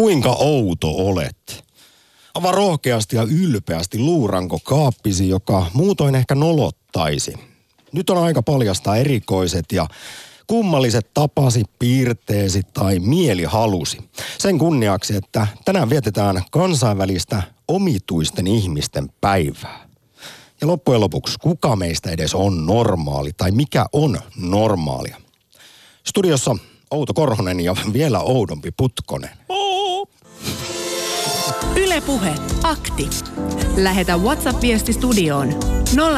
Kuinka outo olet? Avaa rohkeasti ja ylpeästi luuranko kaappisi, joka muutoin ehkä nolottaisi. Nyt on aika paljastaa erikoiset ja kummalliset tapasi, piirteesi tai mieli halusi. Sen kunniaksi, että tänään vietetään kansainvälistä omituisten ihmisten päivää. Ja loppujen lopuksi, kuka meistä edes on normaali tai mikä on normaalia? Studiossa Outo Korhonen ja vielä oudompi Putkonen. Ylepuhe akti. Lähetä WhatsApp-viesti studioon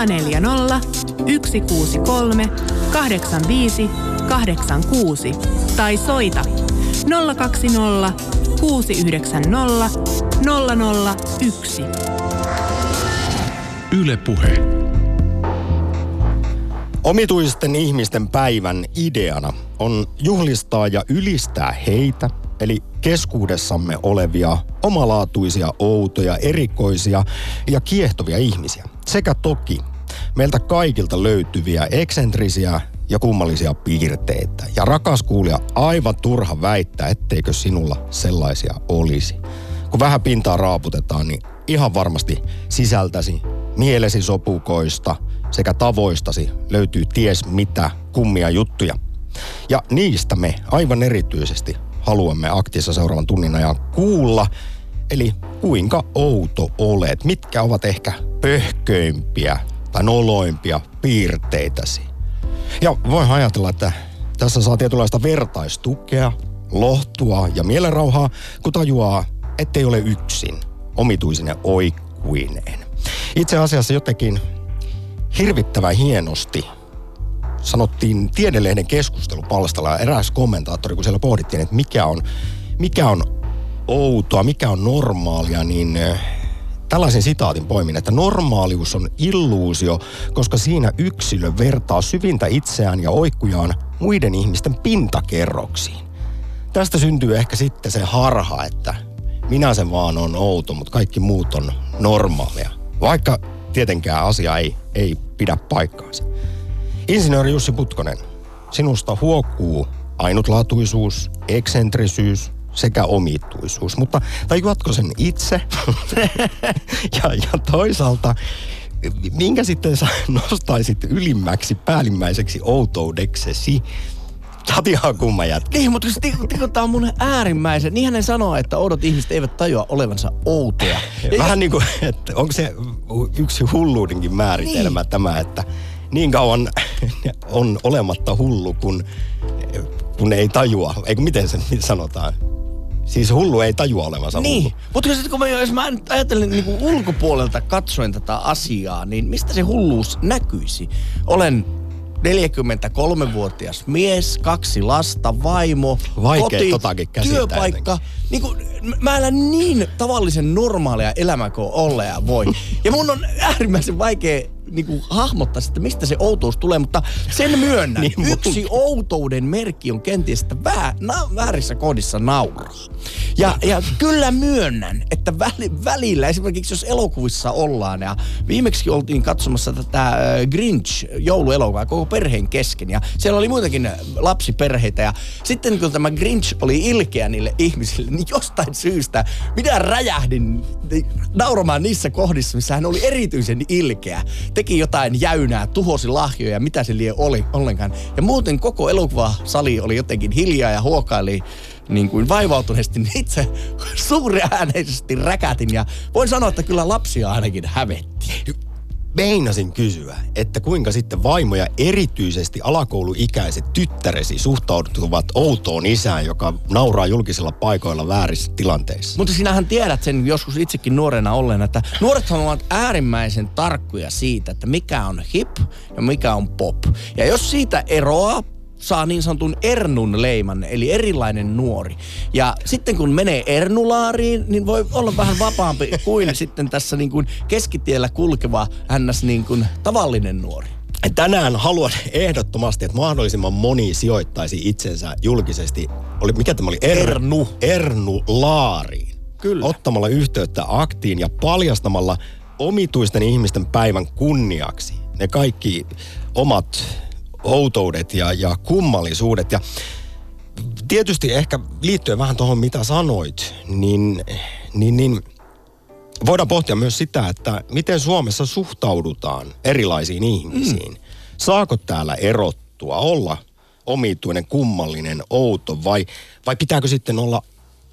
040 163 85 86 tai soita 020 690 001. Ylepuhe. Omituisten ihmisten päivän ideana on juhlistaa ja ylistää heitä, eli keskuudessamme olevia omalaatuisia, outoja, erikoisia ja kiehtovia ihmisiä. Sekä toki meiltä kaikilta löytyviä eksentrisiä ja kummallisia piirteitä. Ja rakas kuulija, aivan turha väittää, etteikö sinulla sellaisia olisi. Kun vähän pintaa raaputetaan, niin ihan varmasti sisältäsi, mielesi sopukoista sekä tavoistasi löytyy ties mitä kummia juttuja. Ja niistä me aivan erityisesti haluamme aktissa seuraavan tunnin ajan kuulla. Eli kuinka outo olet, mitkä ovat ehkä pöhköimpiä tai noloimpia piirteitäsi. Ja voi ajatella, että tässä saa tietynlaista vertaistukea, lohtua ja mielenrauhaa, kun tajuaa, ettei ole yksin omituisine oikkuineen. Itse asiassa jotenkin hirvittävän hienosti sanottiin Tiedelehden keskustelupalstalla ja eräs kommentaattori, kun siellä pohdittiin, että mikä on, mikä on outoa, mikä on normaalia, niin eh, tällaisen sitaatin poimin, että normaalius on illuusio, koska siinä yksilö vertaa syvintä itseään ja oikkujaan muiden ihmisten pintakerroksiin. Tästä syntyy ehkä sitten se harha, että minä sen vaan on outo, mutta kaikki muut on normaalia. Vaikka tietenkään asia ei, ei pidä paikkaansa. Insinööri Jussi Putkonen, sinusta huokuu ainutlaatuisuus, eksentrisyys sekä omituisuus. Mutta tajuatko sen itse? ja, ja toisaalta, minkä sitten sä nostaisit ylimmäksi päällimmäiseksi outoudeksesi? Sä oot ihan kumma jätkä. Niin, mutta on mun äärimmäisen. Niin hänen sanoo, että oudot ihmiset eivät tajua olevansa outoja. Vähän niin kuin, että onko se yksi hulluudenkin määritelmä niin. tämä, että niin kauan on olematta hullu, kun, kun ei tajua. Eikö miten se sanotaan? Siis hullu ei tajua olevansa niin. hullu. Mutta sitten kun mä, jos mä ajattelen niin kuin ulkopuolelta katsoen tätä asiaa, niin mistä se hulluus näkyisi? Olen 43-vuotias mies, kaksi lasta, vaimo, Vaikea koti, totakin työpaikka. Niin kuin, mä elän niin tavallisen normaalia elämää kuin olla ja voi. Ja mun on äärimmäisen vaikea niin kuin hahmottaa että mistä se outous tulee, mutta sen myönnän. niin, yksi outouden merkki on kenties, että vää, na, väärissä kohdissa nauraa. Ja, ja kyllä myönnän, että väli, välillä, esimerkiksi jos elokuvissa ollaan, ja viimeksi oltiin katsomassa tätä Grinch jouluelokuvaa koko perheen kesken, ja siellä oli muitakin lapsiperheitä, ja sitten kun tämä Grinch oli ilkeä niille ihmisille, niin jostain syystä minä räjähdin nauramaan niissä kohdissa, missä hän oli erityisen ilkeä teki jotain jäynää, tuhosi lahjoja, mitä se lie oli ollenkaan. Ja muuten koko elokuvasali oli jotenkin hiljaa ja huokaili niin kuin vaivautuneesti niin itse ääneisesti räkätin ja voin sanoa, että kyllä lapsia ainakin hävetti meinasin kysyä, että kuinka sitten vaimo ja erityisesti alakouluikäiset tyttäresi suhtautuvat outoon isään, joka nauraa julkisilla paikoilla väärissä tilanteissa. Mutta sinähän tiedät sen joskus itsekin nuorena ollen, että nuoret ovat äärimmäisen tarkkuja siitä, että mikä on hip ja mikä on pop. Ja jos siitä eroaa saa niin sanotun Ernun leiman, eli erilainen nuori. Ja sitten kun menee Ernulaariin, niin voi olla vähän vapaampi kuin sitten tässä niin kuin keskitiellä kulkeva ns. Niin kuin tavallinen nuori. Tänään haluan ehdottomasti, että mahdollisimman moni sijoittaisi itsensä julkisesti, oli, mikä tämä oli? Er, Ernu. Ernu Laariin. Kyllä. Ottamalla yhteyttä aktiin ja paljastamalla omituisten ihmisten päivän kunniaksi ne kaikki omat outoudet ja, ja kummallisuudet. Ja tietysti ehkä liittyen vähän tuohon, mitä sanoit, niin, niin, niin voidaan pohtia myös sitä, että miten Suomessa suhtaudutaan erilaisiin ihmisiin. Mm. Saako täällä erottua, olla omituinen, kummallinen, outo vai, vai pitääkö sitten olla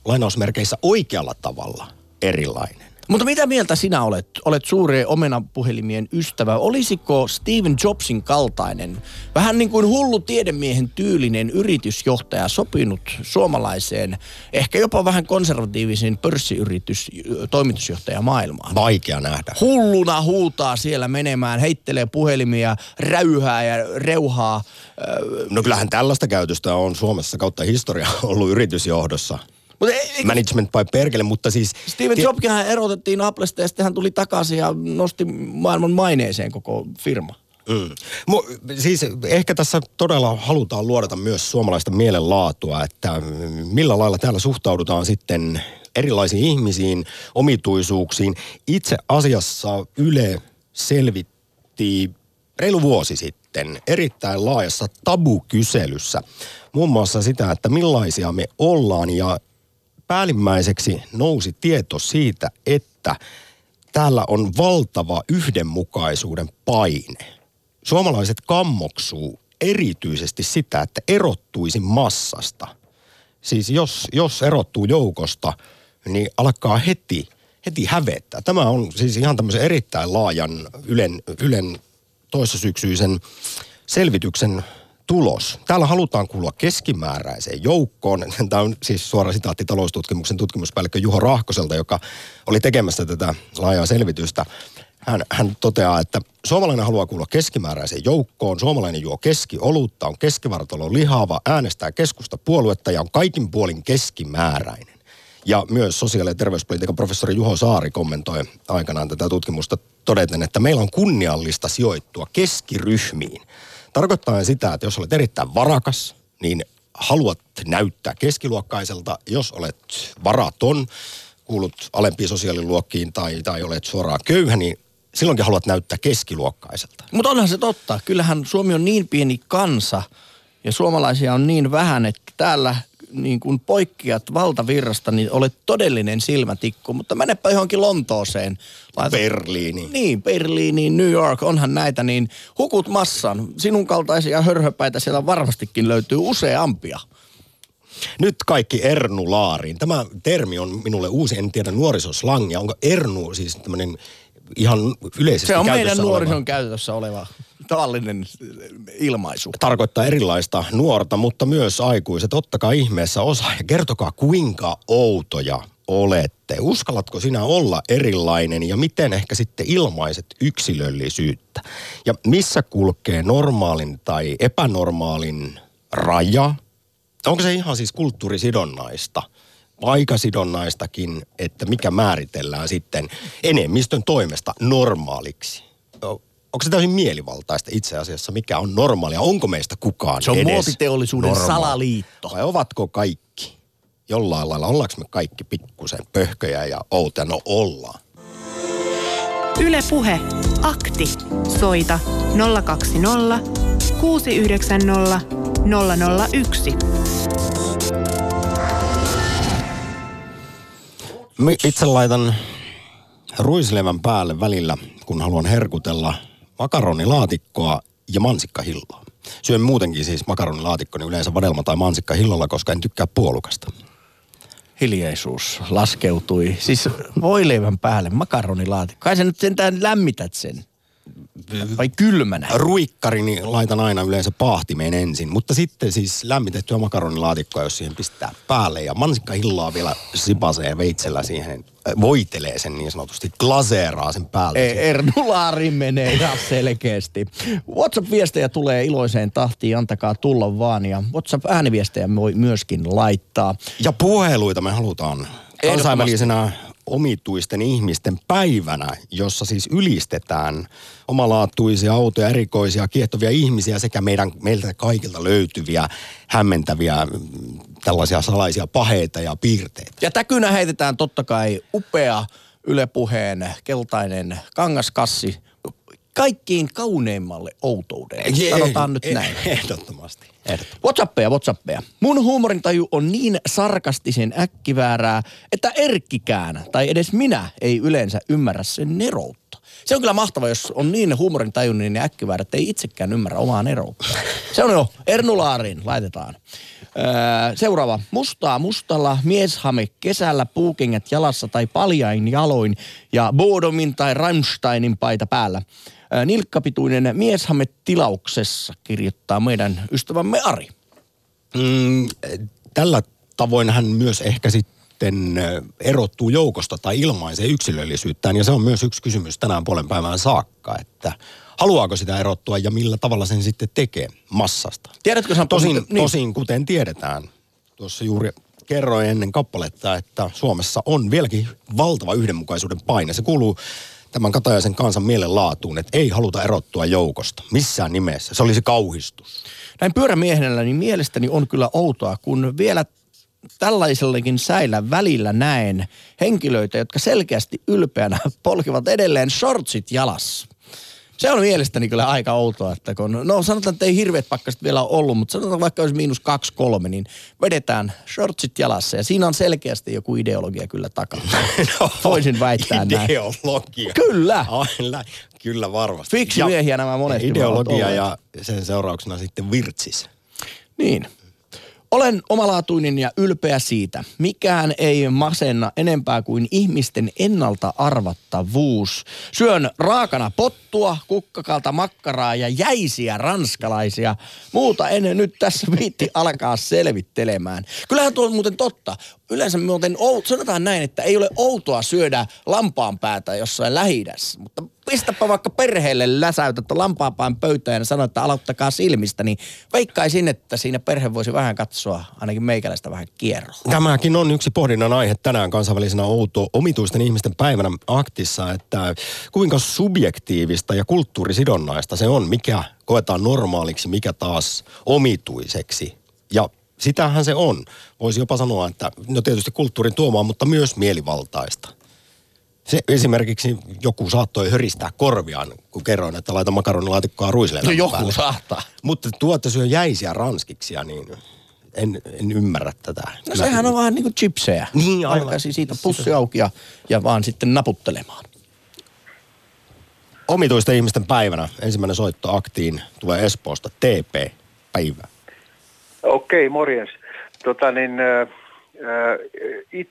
lainausmerkeissä oikealla tavalla erilainen? Mutta mitä mieltä sinä olet? Olet suuri omenapuhelimien ystävä. Olisiko Steven Jobsin kaltainen, vähän niin kuin hullu tiedemiehen tyylinen yritysjohtaja sopinut suomalaiseen, ehkä jopa vähän konservatiivisen pörssiyritys, toimitusjohtaja maailmaan? Vaikea nähdä. Hulluna huutaa siellä menemään, heittelee puhelimia, räyhää ja reuhaa. No kyllähän tällaista käytöstä on Suomessa kautta historiaa ollut yritysjohdossa. Mutta ei, Management by perkele, mutta siis... Steven tie- Jobskin erotettiin Applesta ja sitten hän tuli takaisin ja nosti maailman maineeseen koko firma. Mm. Mu, siis ehkä tässä todella halutaan luodata myös suomalaista mielenlaatua, että millä lailla täällä suhtaudutaan sitten erilaisiin ihmisiin, omituisuuksiin. Itse asiassa Yle selvitti reilu vuosi sitten erittäin laajassa tabukyselyssä muun muassa sitä, että millaisia me ollaan ja päällimmäiseksi nousi tieto siitä, että täällä on valtava yhdenmukaisuuden paine. Suomalaiset kammoksuu erityisesti sitä, että erottuisi massasta. Siis jos, jos erottuu joukosta, niin alkaa heti, heti hävettää. Tämä on siis ihan tämmöisen erittäin laajan Ylen, Ylen toissasyksyisen selvityksen tulos. Täällä halutaan kuulua keskimääräiseen joukkoon. Tämä on siis suora sitaatti taloustutkimuksen tutkimuspäällikkö Juho Rahkoselta, joka oli tekemässä tätä laajaa selvitystä. Hän, hän toteaa, että suomalainen haluaa kuulua keskimääräiseen joukkoon, suomalainen juo keskiolutta, on keskivartalo lihava, äänestää keskusta puoluetta ja on kaikin puolin keskimääräinen. Ja myös sosiaali- ja terveyspolitiikan professori Juho Saari kommentoi aikanaan tätä tutkimusta todeten, että meillä on kunniallista sijoittua keskiryhmiin – Tarkoittaa sitä, että jos olet erittäin varakas, niin haluat näyttää keskiluokkaiselta. Jos olet varaton, kuulut alempiin sosiaaliluokkiin tai, tai olet suoraan köyhä, niin silloinkin haluat näyttää keskiluokkaiselta. Mutta onhan se totta. Kyllähän Suomi on niin pieni kansa ja suomalaisia on niin vähän, että täällä niin kuin poikkeat valtavirrasta, niin olet todellinen silmätikku. Mutta menepä johonkin Lontooseen. Laita... Berliini. Niin, Berliini, New York, onhan näitä, niin hukut massan. Sinun kaltaisia hörhöpäitä siellä varmastikin löytyy useampia. Nyt kaikki ernulaariin. Tämä termi on minulle uusi, en tiedä nuorisoslangia. Onko ernu siis tämmöinen ihan yleisesti Se on meidän nuorison oleva. käytössä oleva tavallinen ilmaisu. Tarkoittaa erilaista nuorta, mutta myös aikuiset. Ottakaa ihmeessä osa ja kertokaa kuinka outoja olette. Uskallatko sinä olla erilainen ja miten ehkä sitten ilmaiset yksilöllisyyttä? Ja missä kulkee normaalin tai epänormaalin raja? Onko se ihan siis kulttuurisidonnaista? aikasidonnaistakin, että mikä määritellään sitten enemmistön toimesta normaaliksi. Onko se täysin mielivaltaista itse asiassa, mikä on normaalia? Onko meistä kukaan Se on edes muotiteollisuuden normaali? salaliitto. Vai ovatko kaikki? Jollain lailla, ollaanko me kaikki pikkusen pöhköjä ja outoja? No ollaan. Yle Puhe. Akti. Soita 020 690 001. Itse laitan ruislevän päälle välillä, kun haluan herkutella makaronilaatikkoa ja mansikkahilloa. Syön muutenkin siis makaronilaatikko, niin yleensä vadelma tai mansikkahillolla, koska en tykkää puolukasta. Hiljaisuus laskeutui. Siis voileivän päälle makaronilaatikko. Kai sä nyt sentään lämmität sen vai kylmänä? Ruikkarini niin laitan aina yleensä paahtimeen ensin, mutta sitten siis lämmitettyä makaronilaatikkoa, jos siihen pistää päälle ja mansikkahilloa vielä sipasee veitsellä siihen, äh, voitelee sen niin sanotusti, glaseeraa sen päälle. E- ernulaari menee ihan selkeästi. WhatsApp-viestejä tulee iloiseen tahtiin, antakaa tulla vaan ja WhatsApp-ääniviestejä voi myöskin laittaa. Ja puheluita me halutaan kansainvälisenä omituisten ihmisten päivänä, jossa siis ylistetään omalaatuisia, outoja, erikoisia, kiehtovia ihmisiä sekä meidän, meiltä kaikilta löytyviä, hämmentäviä mm, tällaisia salaisia paheita ja piirteitä. Ja täkynä heitetään totta kai upea Yle Puheen keltainen kangaskassi, kaikkiin kauneimmalle outoudelle. Sanotaan nyt näin. Ehdottomasti. ehdottomasti. Whatsappeja, Whatsappeja. Mun huumorintaju on niin sarkastisen äkkiväärää, että Erkkikään tai edes minä ei yleensä ymmärrä sen neroutta. Se on kyllä mahtava, jos on niin huumorintajuinen ja äkkiväärä, että ei itsekään ymmärrä omaa neroutta. Se on jo. Ernulaariin laitetaan. Öö, seuraava. Mustaa mustalla, mieshame kesällä, puukengät jalassa tai paljain jaloin ja Bodomin tai Rammsteinin paita päällä. Nilkkapituinen mieshame tilauksessa kirjoittaa meidän ystävämme Ari. Mm, tällä tavoin hän myös ehkä sitten erottuu joukosta tai ilmaisee yksilöllisyyttään. Ja se on myös yksi kysymys tänään puolen päivään saakka, että haluaako sitä erottua ja millä tavalla sen sitten tekee massasta. Tiedätkö sä Tosin, niin. tosin kuten tiedetään, tuossa juuri kerroin ennen kappaletta, että Suomessa on vieläkin valtava yhdenmukaisuuden paine. Se kuuluu tämän katajaisen kansan mielenlaatuun, että ei haluta erottua joukosta missään nimessä. Se olisi kauhistus. Näin pyörämiehenellä niin mielestäni on kyllä outoa, kun vielä tällaisellakin säillä välillä näen henkilöitä, jotka selkeästi ylpeänä polkevat edelleen shortsit jalassa. Se on mielestäni kyllä aika outoa, että kun, no sanotaan, että ei hirveät pakkaset vielä ole ollut, mutta sanotaan vaikka olisi miinus kaksi kolme, niin vedetään shortsit jalassa ja siinä on selkeästi joku ideologia kyllä takana. Voisin väittää näin. Ideologia. Kyllä. Aina, kyllä varmasti. Fiksi miehiä nämä monesti Ideologia ja sen seurauksena sitten virtsis. Niin. Olen omalaatuinen ja ylpeä siitä. Mikään ei masenna enempää kuin ihmisten ennalta arvattavuus. Syön raakana pottua, kukkakalta makkaraa ja jäisiä ranskalaisia. Muuta en nyt tässä viitti alkaa selvittelemään. Kyllähän tuo on muuten totta. Yleensä muuten, ou- sanotaan näin, että ei ole outoa syödä lampaan päätä jossain lähi mutta pistäpä vaikka perheelle läsäytettä lampaanpään pöytään ja sano, että aloittakaa silmistä, niin veikkaisin, että siinä perhe voisi vähän katsoa ainakin meikäläistä vähän kierroa. Tämäkin on yksi pohdinnan aihe tänään kansainvälisenä outo omituisten ihmisten päivänä aktissa, että kuinka subjektiivista ja kulttuurisidonnaista se on, mikä koetaan normaaliksi, mikä taas omituiseksi. Ja sitähän se on. Voisi jopa sanoa, että no tietysti kulttuurin tuomaa, mutta myös mielivaltaista. Se esimerkiksi joku saattoi höristää korviaan, kun kerroin, että laita makaronilaatikkoa ruisleivän No joku päälle. saattaa. Mutta tuo, että syö jäisiä ranskiksia, niin en, en ymmärrä tätä. No sehän on vähän niin kuin chipsejä. Niin, aivan. Alkaisi siitä pussi auki ja, ja vaan sitten naputtelemaan. Omituisten ihmisten päivänä ensimmäinen soitto aktiin tulee Espoosta. TP. Okei, morjens. Tota niin,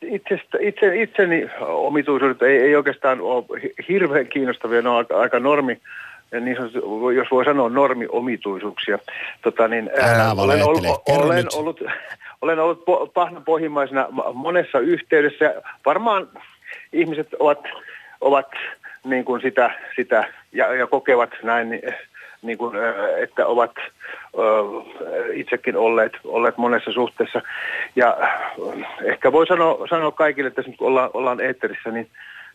itsestä, itse, itseni omituisuudet ei, ei oikeastaan ole hi- hirveän kiinnostavia, ne on aika, aika normi, niin sanottu, jos voi sanoa normi-omituisuuksia. Tota niin, Älä olen, ollut, olen nyt. ollut, olen ollut po, pahnapohjimmaisena mo- monessa yhteydessä. Varmaan ihmiset ovat, ovat niin kuin sitä, sitä ja, ja kokevat näin, niin, kuin, että ovat itsekin olleet, olleet monessa suhteessa. Ja ehkä voi sanoa, sanoa kaikille, että nyt ollaan, ollaan eetterissä, niin,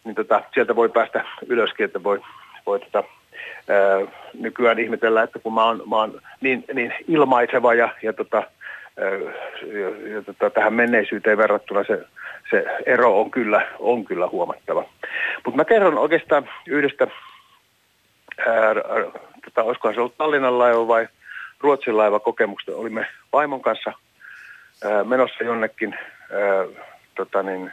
niin tota, sieltä voi päästä ylöskin, että voi, voi tota, nykyään ihmetellä, että kun mä oon, mä oon niin, niin ilmaiseva ja, ja tota, ja, ja tota, tähän menneisyyteen verrattuna se, se ero on kyllä, on kyllä huomattava. Mutta mä kerron oikeastaan yhdestä, tota, olisikohan se ollut Tallinnan laiva vai Ruotsin laiva kokemuksesta. Olimme vaimon kanssa ää, menossa jonnekin ää, tota niin,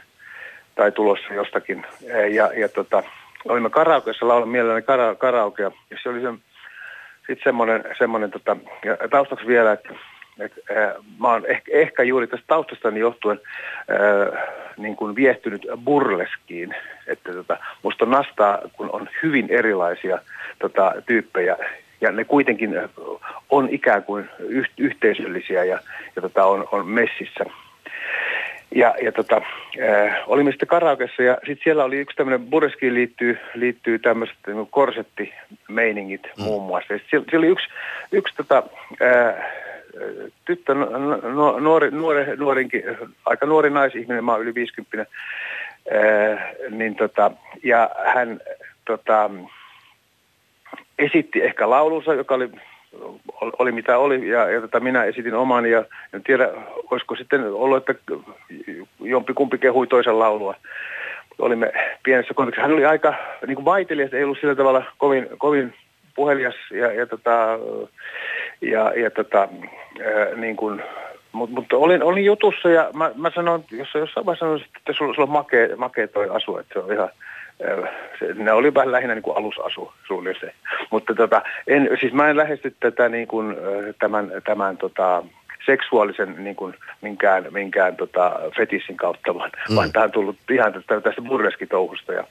tai tulossa jostakin. Ää, ja, ja tota, olimme karaokeessa, laulan mielelläni kara, karaokea. Ja se oli se, sitten semmoinen, semmoinen tota, ja taustaksi vielä, että mä oon ehkä, ehkä juuri tästä taustastani johtuen ää, niin kuin viehtynyt burleskiin. Että tota, musta nastaa, kun on hyvin erilaisia tota, tyyppejä ja ne kuitenkin ä, on ikään kuin yh, yhteisöllisiä ja, ja tota, on, on messissä. Ja, ja tota, äh, olimme sitten karaokessa ja sitten siellä oli yksi tämmöinen burleskiin liittyy, liittyy tämmöiset niin korsettimeiningit mm. muun muassa. Ja siellä, siellä oli yksi, yksi tota, äh, tyttö, no, no, nuori, nuori, nuorinkin, aika nuori naisihminen, mä oon yli 50, äh, niin tota, ja hän tota, esitti ehkä laulunsa, joka oli, oli mitä oli, ja, ja tota, minä esitin oman, ja en tiedä, olisiko sitten ollut, että jompi kumpi kehui toisen laulua. Olimme pienessä kontekstissa. Hän oli aika niin kuin vaitelias, ei ollut sillä tavalla kovin, kovin puhelias ja, ja, tota, ja, ja tota, ää, niin kuin, mutta mut olin, olin jutussa ja mä, mä sanoin, jos jossain vaiheessa sanoin, että sulla, sulla on makea, makea toi asu, että se on ihan, se, ne oli vähän lähinnä niin kuin alusasu suunnilleen. Mutta tota, en, siis mä en lähesty tätä niin kuin, tämän, tämän tota, seksuaalisen niin kuin, minkään, minkään tota, fetissin kautta, vaan, mm. vaan tämä on tullut ihan tästä, tästä burleskitouhusta. Ja,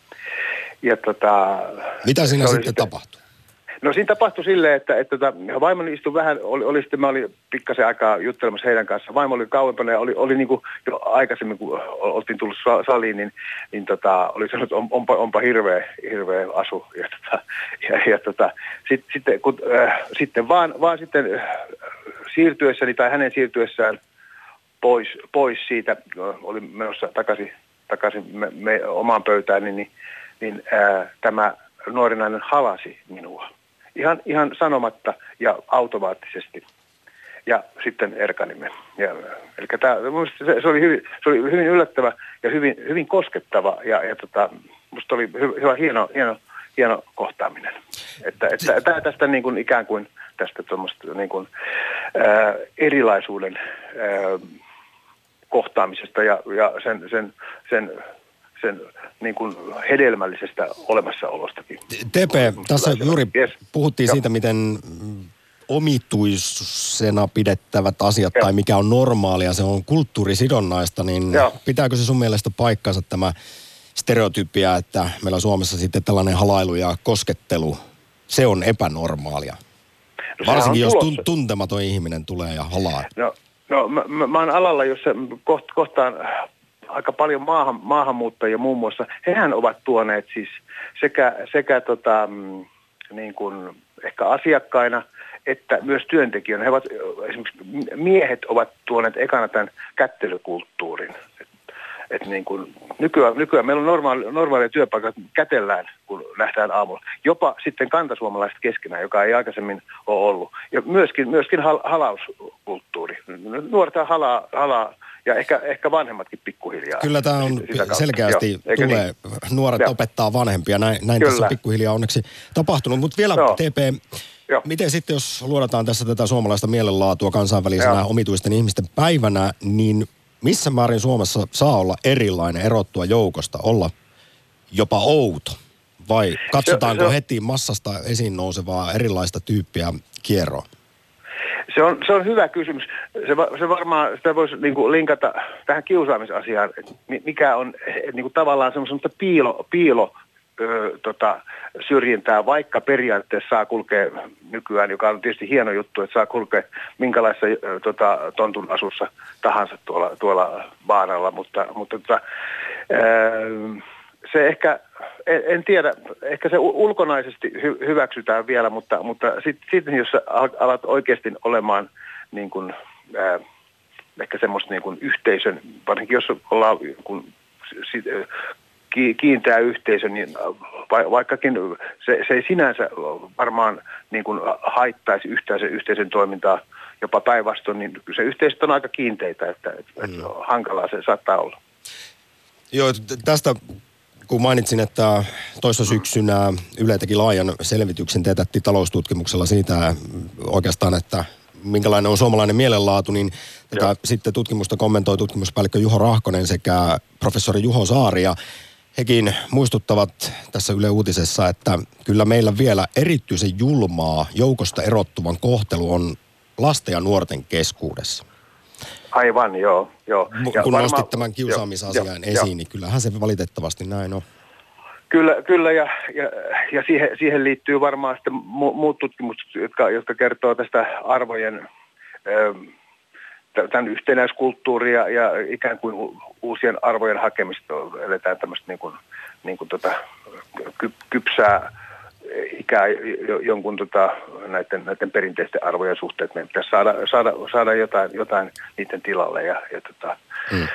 ja tota, Mitä siinä sitten, sitten tapahtui? No siinä tapahtui silleen, että, että, että vaimoni istui vähän, oli, oli sitten, mä olin pikkasen aikaa juttelemassa heidän kanssa. Vaimo oli kauempana ja oli, oli niin kuin jo aikaisemmin, kun oltiin tullut saliin, niin, niin tota, oli sanonut, että on, onpa, onpa hirveä, hirveä asu. Ja, tota, ja, ja tota, sit, sitten, kun, äh, sitten vaan, vaan sitten äh, siirtyessäni tai hänen siirtyessään pois, pois siitä, oli menossa takaisin, takaisin me, me, omaan pöytään, niin, niin, niin äh, tämä nuori nainen halasi minua ihan, ihan sanomatta ja automaattisesti. Ja sitten erkanimme. Ja, eli tämä, se, se, oli hyvin, se oli hyvin yllättävä ja hyvin, hyvin koskettava ja, ja tota, musta oli hyvä, hyvä hieno, hieno, hieno kohtaaminen. Että, että, että tästä niin kuin ikään kuin tästä tuommoista niin kuin, ää, erilaisuuden ää, kohtaamisesta ja, ja sen, sen, sen sen niin kuin hedelmällisestä olemassaolostakin. TP, tässä juuri yes. puhuttiin ja. siitä, miten omituisena pidettävät asiat ja. tai mikä on normaalia, se on kulttuurisidonnaista, niin ja. pitääkö se sun mielestä paikkansa tämä stereotypia, että meillä Suomessa sitten tällainen halailu ja koskettelu, se on epänormaalia? No, Varsinkin jos tun, tuntematon ihminen tulee ja halaa. No, no mä, mä, mä oon alalla, jossa koht, kohtaan aika paljon maahan, maahanmuuttajia muun muassa, hehän ovat tuoneet siis sekä, sekä tota, mm, niin kuin ehkä asiakkaina että myös työntekijöinä. He ovat, esimerkiksi miehet ovat tuoneet ekana tämän kättelykulttuurin. Et, et niin kuin nykyään, nykyään meillä on normaali, normaalia työpaikat kätellään, kun lähdetään aamulla. Jopa sitten kantasuomalaiset keskenään, joka ei aikaisemmin ole ollut. Ja myöskin, myöskin hal, halauskulttuuri. Nuorta halaa, halaa ja ehkä, ehkä vanhemmatkin pikkuhiljaa. Kyllä tämä on selkeästi Joo, tulee, niin? nuoret Joo. opettaa vanhempia, näin, näin tässä pikkuhiljaa onneksi tapahtunut. Mutta vielä Joo. TP, Joo. miten sitten jos luodataan tässä tätä suomalaista mielenlaatua kansainvälisenä Joo. omituisten ihmisten päivänä, niin missä määrin Suomessa saa olla erilainen, erottua joukosta, olla jopa outo? Vai katsotaanko se, se, heti massasta esiin nousevaa erilaista tyyppiä kierroa? Se on, se on hyvä kysymys. Se, se varmaan, sitä voisi niin kuin linkata tähän kiusaamisasiaan, mikä on niin kuin tavallaan semmoista piilo, piilo ö, tota, syrjintää, vaikka periaatteessa saa kulkea nykyään, joka on tietysti hieno juttu, että saa kulkea minkälaisessa ö, tota, tontun asussa tahansa tuolla, tuolla baanalla, mutta, mutta tota, ö, se ehkä, en, en tiedä, ehkä se ulkonaisesti hy, hyväksytään vielä, mutta, mutta sitten sit, jos alat oikeasti olemaan niin kuin, ää, ehkä semmoista niin kuin yhteisön, varsinkin jos ollaan kun, sit, kiinteä yhteisö, niin va, vaikkakin se, se ei sinänsä varmaan niin kuin haittaisi yhtään sen yhteisön toimintaa, jopa päinvastoin, niin se yhteisöt on aika kiinteitä, että, että, mm. hankalaa se saattaa olla. Joo, tästä kun mainitsin, että toissa syksynä Yle teki laajan selvityksen, teetätti taloustutkimuksella siitä oikeastaan, että minkälainen on suomalainen mielenlaatu, niin tätä Joo. sitten tutkimusta kommentoi tutkimuspäällikkö Juho Rahkonen sekä professori Juho Saari. Ja hekin muistuttavat tässä Yle Uutisessa, että kyllä meillä vielä erityisen julmaa joukosta erottuvan kohtelu on lasten ja nuorten keskuudessa. Aivan, joo. joo. Ja Kun varma, nostit tämän kiusaamisasian jo, esiin, jo. niin kyllähän se valitettavasti näin on. Kyllä, kyllä ja, ja, ja siihen, siihen liittyy varmaan sitten mu, muut tutkimukset, jotka, jotka kertoo tästä arvojen, tämän yhtenäiskulttuuria ja ikään kuin uusien arvojen hakemista. Eletään tämmöistä niin kuin, niin kuin tota, kypsää ikää jonkun tota, näiden, näiden perinteisten arvojen suhteen, että meidän pitäisi saada, saada, saada jotain, jotain niiden tilalle ja, ja, tota, mm.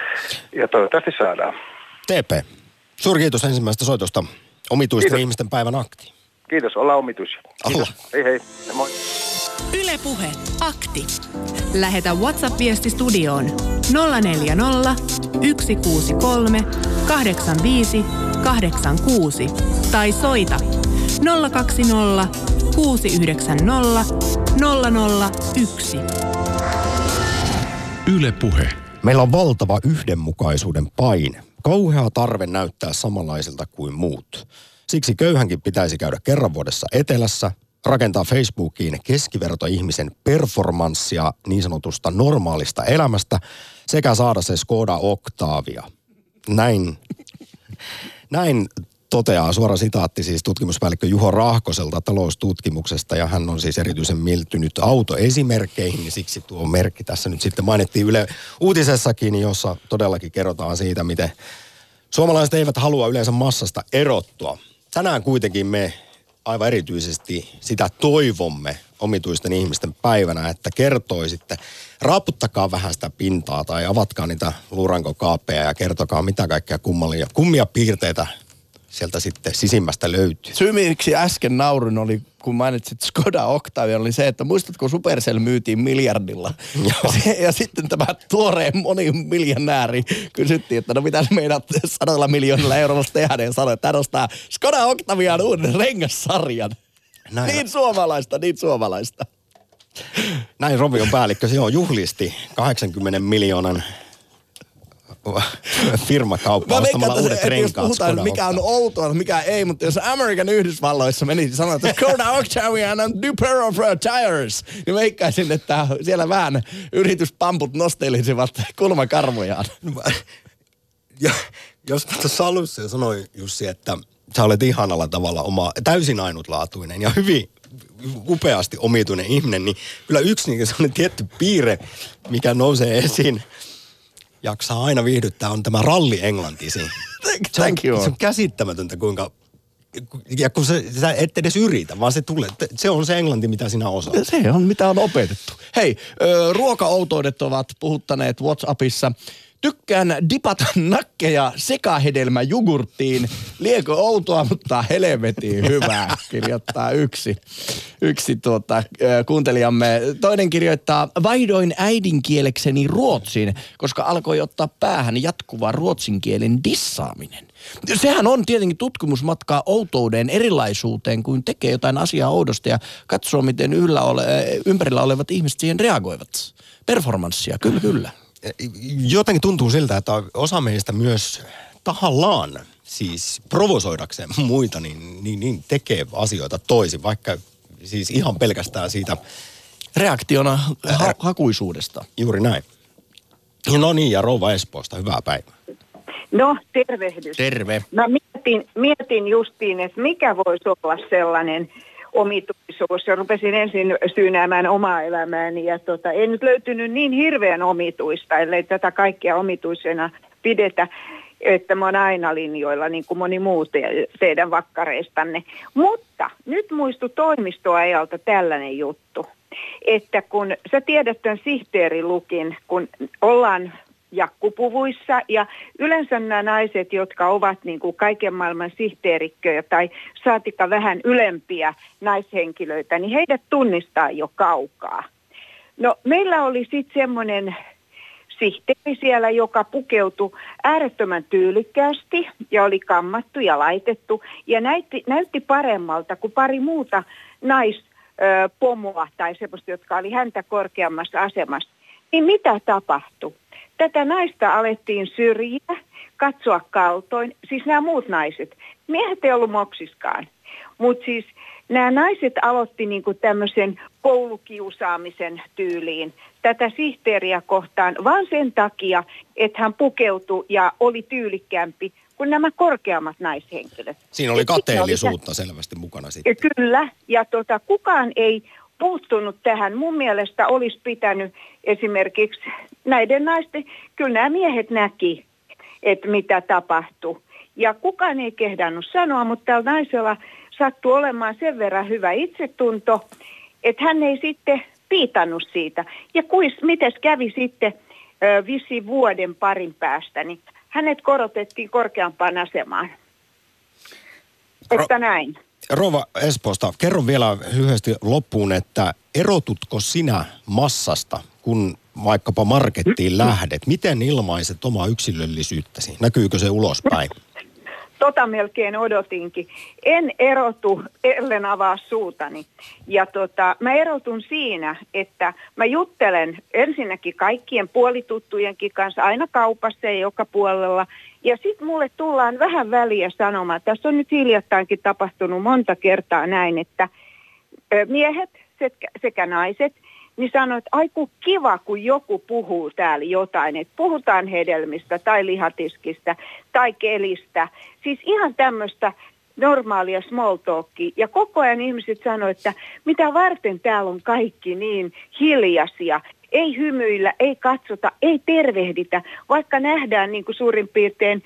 ja toivottavasti saadaan. TP, suuri kiitos ensimmäisestä soitosta omituisten kiitos. ihmisten päivän akti. Kiitos, ollaan omituisia. Kiitos. Hei hei, moi. Ylepuhe akti. Lähetä WhatsApp-viesti studioon 040 163 85 86 tai soita 020 690 001. Yle Puhe. Meillä on valtava yhdenmukaisuuden paine. Kauhea tarve näyttää samanlaisilta kuin muut. Siksi köyhänkin pitäisi käydä kerran vuodessa etelässä, rakentaa Facebookiin keskivertoihmisen performanssia niin sanotusta normaalista elämästä sekä saada se Skoda Octavia. Näin, näin toteaa suora sitaatti siis tutkimuspäällikkö Juho Rahkoselta taloustutkimuksesta ja hän on siis erityisen mieltynyt autoesimerkkeihin, niin siksi tuo merkki tässä nyt sitten mainittiin Yle uutisessakin, jossa todellakin kerrotaan siitä, miten suomalaiset eivät halua yleensä massasta erottua. Tänään kuitenkin me aivan erityisesti sitä toivomme omituisten ihmisten päivänä, että kertoisitte, raaputtakaa vähän sitä pintaa tai avatkaa niitä luurankokaapeja ja kertokaa mitä kaikkea kummalia, kummia piirteitä sieltä sitten sisimmästä löytyy. Syy, miksi äsken naurun oli, kun mainitsit Skoda Octavia, oli se, että muistatko Supercell myytiin miljardilla. Ja, se, ja sitten tämä tuoreen monimiljonääri kysyttiin, että no mitä meidät sadalla miljoonilla eurolla tehdä, ja sanoi, että hän ostaa Skoda Octavian uuden rengassarjan. Näin. Niin suomalaista, niin suomalaista. Näin Rovion päällikkö, se on juhlisti 80 miljoonan firmakauppa ostamalla uudet jos renkaat. puhutaan, mikä on outoa, mikä ei, mutta jos Amerikan Yhdysvalloissa meni sanoa, että Skoda Octavian and new pair of uh, tires, niin veikkaisin, että siellä vähän yrityspamput nostelisivat kulmakarvojaan. Ja, jos mä tuossa alussa jo sanoin Jussi, että sä olet ihanalla tavalla oma, täysin ainutlaatuinen ja hyvin upeasti omituinen ihminen, niin kyllä yksi niin sellainen tietty piirre, mikä nousee esiin, jaksaa aina viihdyttää, on tämä ralli englantisi. Se on, Thank you. se on käsittämätöntä, kuinka ja kun se, sä et edes yritä, vaan se tulee, se on se englanti, mitä sinä osaat. Se on, mitä on opetettu. Hei, ruokaoutoudet ovat puhuttaneet WhatsAppissa. Tykkään dipata nakkeja sekahedelmäjugurttiin. Liekö outoa, mutta helvetin hyvää, kirjoittaa yksi, yksi tuota, kuuntelijamme. Toinen kirjoittaa, vaihdoin äidinkielekseni ruotsin, koska alkoi ottaa päähän jatkuva ruotsin kielen dissaaminen. Sehän on tietenkin tutkimusmatkaa outouden erilaisuuteen, kuin tekee jotain asiaa oudosta ja katsoo, miten yllä ole, ympärillä olevat ihmiset siihen reagoivat. Performanssia, kyllä, kyllä. Jotenkin tuntuu siltä, että osa meistä myös tahallaan, siis provosoidakseen muita, niin, niin, niin tekee asioita toisin, vaikka siis ihan pelkästään siitä Reaktiona ha- hakuisuudesta. juuri näin. No niin, ja Rouva Espoosta, hyvää päivää. No, tervehdys. Terve. Mä mietin, mietin justiin, että mikä voisi olla sellainen omituisuus. Ja rupesin ensin syynäämään omaa elämääni ja tota, ei nyt löytynyt niin hirveän omituista, ellei tätä kaikkea omituisena pidetä että mä oon aina linjoilla, niin kuin moni muu te- teidän vakkareistanne. Mutta nyt muistu toimistoajalta tällainen juttu, että kun sä tiedät tämän sihteerilukin, kun ollaan jakkupuvuissa ja yleensä nämä naiset, jotka ovat niin kuin kaiken maailman sihteerikköjä tai saatika vähän ylempiä naishenkilöitä, niin heidät tunnistaa jo kaukaa. No meillä oli sitten semmoinen sihteeri siellä, joka pukeutui äärettömän tyylikkäästi ja oli kammattu ja laitettu ja näytti, näytti paremmalta kuin pari muuta naispomoa tai semmoista, jotka oli häntä korkeammassa asemassa. Niin mitä tapahtui? Tätä naista alettiin syrjiä, katsoa kaltoin, siis nämä muut naiset. Miehet ei ollut moksiskaan, mutta siis nämä naiset aloitti niinku tämmöisen koulukiusaamisen tyyliin tätä sihteeriä kohtaan vaan sen takia, että hän pukeutui ja oli tyylikkäämpi kuin nämä korkeammat naishenkilöt. Siinä oli kateellisuutta selvästi mukana sitten. Kyllä, ja tota, kukaan ei puuttunut tähän. Mun mielestä olisi pitänyt esimerkiksi näiden naisten, kyllä nämä miehet näki, että mitä tapahtui. Ja kukaan ei kehdannut sanoa, mutta tällä naisella sattui olemaan sen verran hyvä itsetunto, että hän ei sitten piitannut siitä. Ja kuis, mites kävi sitten ö, visi vuoden parin päästä, niin hänet korotettiin korkeampaan asemaan. Että näin. Rova Espoosta, kerro vielä lyhyesti loppuun, että erotutko sinä massasta, kun vaikkapa markettiin lähdet? Miten ilmaiset omaa yksilöllisyyttäsi? Näkyykö se ulospäin? tota melkein odotinkin. En erotu, ellen avaa suutani. Ja tota, mä erotun siinä, että mä juttelen ensinnäkin kaikkien puolituttujenkin kanssa aina kaupassa ja joka puolella. Ja sitten mulle tullaan vähän väliä sanomaan, tässä on nyt hiljattainkin tapahtunut monta kertaa näin, että miehet sekä, naiset niin sanoi, että aiku kiva, kun joku puhuu täällä jotain, että puhutaan hedelmistä tai lihatiskistä tai kelistä. Siis ihan tämmöistä normaalia small talkia. Ja koko ajan ihmiset sanoivat, että mitä varten täällä on kaikki niin hiljaisia. Ei hymyillä, ei katsota, ei tervehditä, vaikka nähdään niin kuin suurin piirtein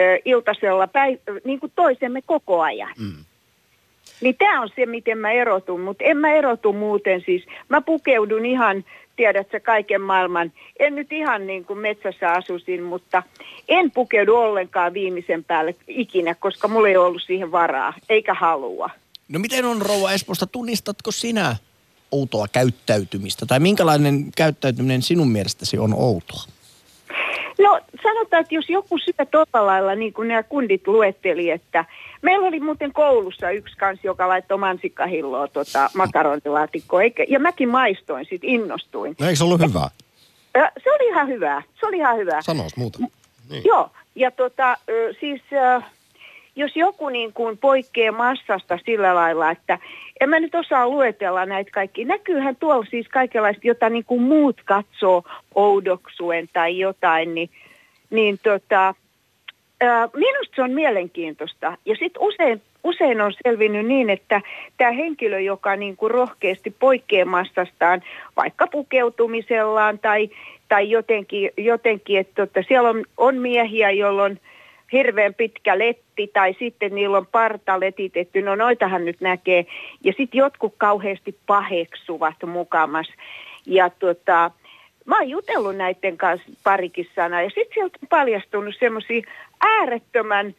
ö, iltasella päiv- niin kuin toisemme koko ajan. Mm. Niin tämä on se, miten mä erotun, mutta en mä erotu muuten siis. Mä pukeudun ihan, tiedätkö, kaiken maailman. En nyt ihan niin kuin metsässä asusin, mutta en pukeudu ollenkaan viimeisen päälle ikinä, koska mulla ei ollut siihen varaa, eikä halua. No miten on Rouva Esposta, tunnistatko sinä outoa käyttäytymistä? Tai minkälainen käyttäytyminen sinun mielestäsi on outoa? No sanotaan, että jos joku syö tuolla lailla, niin kuin nämä kundit luetteli, että meillä oli muuten koulussa yksi kans, joka laittoi mansikkahilloa tota, makaronilaatikkoa, eikä, ja mäkin maistoin, sit innostuin. No, eikö se ollut hyvää? Ja, se oli ihan hyvää, se oli ihan hyvää. Sanois muuta. Niin. Joo, ja tota, siis jos joku niin kuin poikkeaa massasta sillä lailla, että en mä nyt osaa luetella näitä kaikki. Näkyyhän tuolla siis kaikenlaista, jota niin kuin muut katsoo oudoksuen tai jotain, niin, niin tota, minusta se on mielenkiintoista. Ja sitten usein, usein on selvinnyt niin, että tämä henkilö, joka niin kuin rohkeasti poikkeaa massastaan, vaikka pukeutumisellaan tai, tai jotenkin, jotenkin että tota, siellä on, on miehiä, jolloin – hirveän pitkä letti tai sitten niillä on parta letitetty, no noitahan nyt näkee. Ja sitten jotkut kauheasti paheksuvat mukamas. Ja tota, mä oon jutellut näiden kanssa parikin sanaa ja sitten sieltä on paljastunut semmoisia äärettömän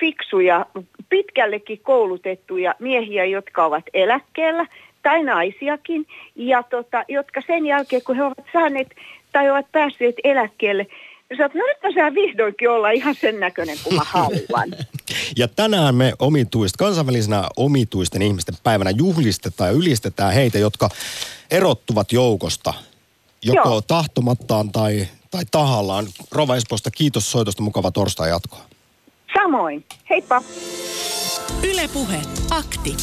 fiksuja, pitkällekin koulutettuja miehiä, jotka ovat eläkkeellä tai naisiakin, ja tota, jotka sen jälkeen, kun he ovat saaneet tai ovat päässeet eläkkeelle, ja sä no nyt mä saan vihdoinkin olla ihan sen näköinen kuin mä haluan. ja tänään me omituista, kansainvälisenä omituisten ihmisten päivänä juhlistetaan ja ylistetään heitä, jotka erottuvat joukosta. Joko Joo. tahtomattaan tai, tai tahallaan. Rova Espoosta, kiitos soitosta, mukava torstai jatkoa. Samoin. Heippa. Ylepuhe akti.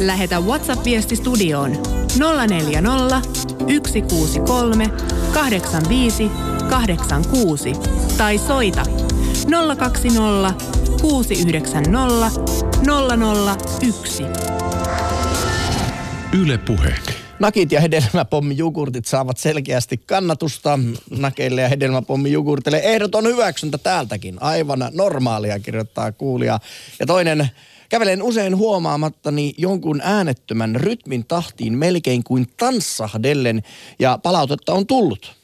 Lähetä WhatsApp-viesti studioon 040 163 85 86 tai soita 020 690 001. Yle Puhe. Nakit ja hedelmäpommijugurtit saavat selkeästi kannatusta. Nakeille ja hedelmäpommijugurtille ehdoton hyväksyntä täältäkin. Aivan normaalia, kirjoittaa kuulija. Ja toinen Kävelen usein huomaamattani jonkun äänettömän rytmin tahtiin melkein kuin tanssahdellen ja palautetta on tullut.